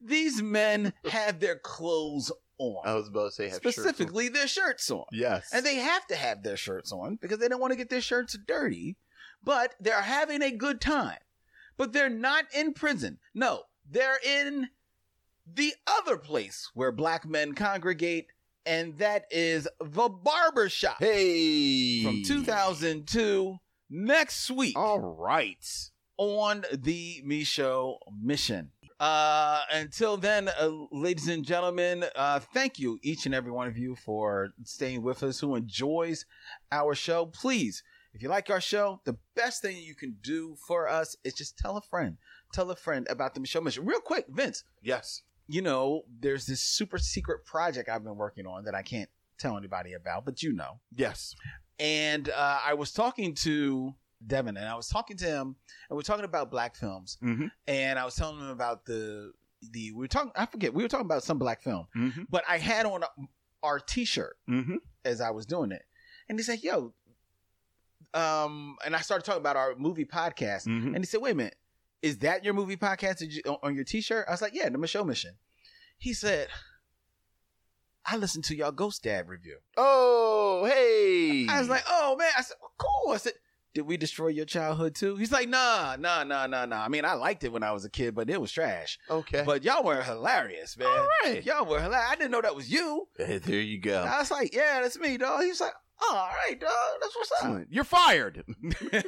These men have their clothes on. I was about to say have shirts on. specifically their shirts on. Yes. And they have to have their shirts on because they don't want to get their shirts dirty, but they're having a good time. But they're not in prison. No, they're in the other place where black men congregate, and that is the barber shop hey from 2002 next week All right. on the Micheaux mission. Uh, until then, uh, ladies and gentlemen, uh, thank you, each and every one of you, for staying with us who enjoys our show. Please, if you like our show, the best thing you can do for us is just tell a friend. Tell a friend about the Micheaux mission. Real quick, Vince, Yes. you know, there's this super secret project I've been working on that I can't tell anybody about, but you know Yes. and uh, I was talking to Devin, and I was talking to him, and we are talking about black films, Mhm. and I was telling him about the the we were talking. I forget we were talking about some black film, Mm-hmm. but I had on our T-shirt Mm-hmm. as I was doing it, and he said, "Yo," um, and I started talking about our movie podcast, Mhm. and he said, "Wait a minute, is that your movie podcast you, on- on your T-shirt?" I was like, "Yeah, the Micheaux Mission." He said, "I listened to y'all Ghost Dad review." Oh, hey. I was like, oh man. I said, well, cool. I said, did we destroy your childhood too? He's like, nah, nah, nah, nah, nah. I mean, I liked it when I was a kid, but it was trash. okay. But y'all were hilarious, man. All right. Y'all were hilarious. I didn't know that was you. Hey, there you go. I was like, yeah, that's me, dog. He's like, oh, all right, dog. That's what's up. You're fired.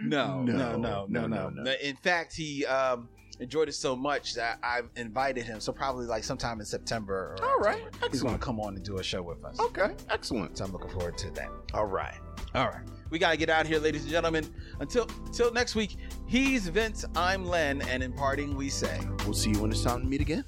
No, no, no, no, No, no, no, no. In fact, he um, enjoyed it so much that I've invited him. So probably like sometime in September. Or All right. October, He's going to come on and do a show with us. okay. Excellent. So I'm looking forward to that. All right. All right. We got to get out of here, ladies and gentlemen. Until until next week, he's Vince, I'm Len, and in parting, we say. We'll see you when it's time to meet again.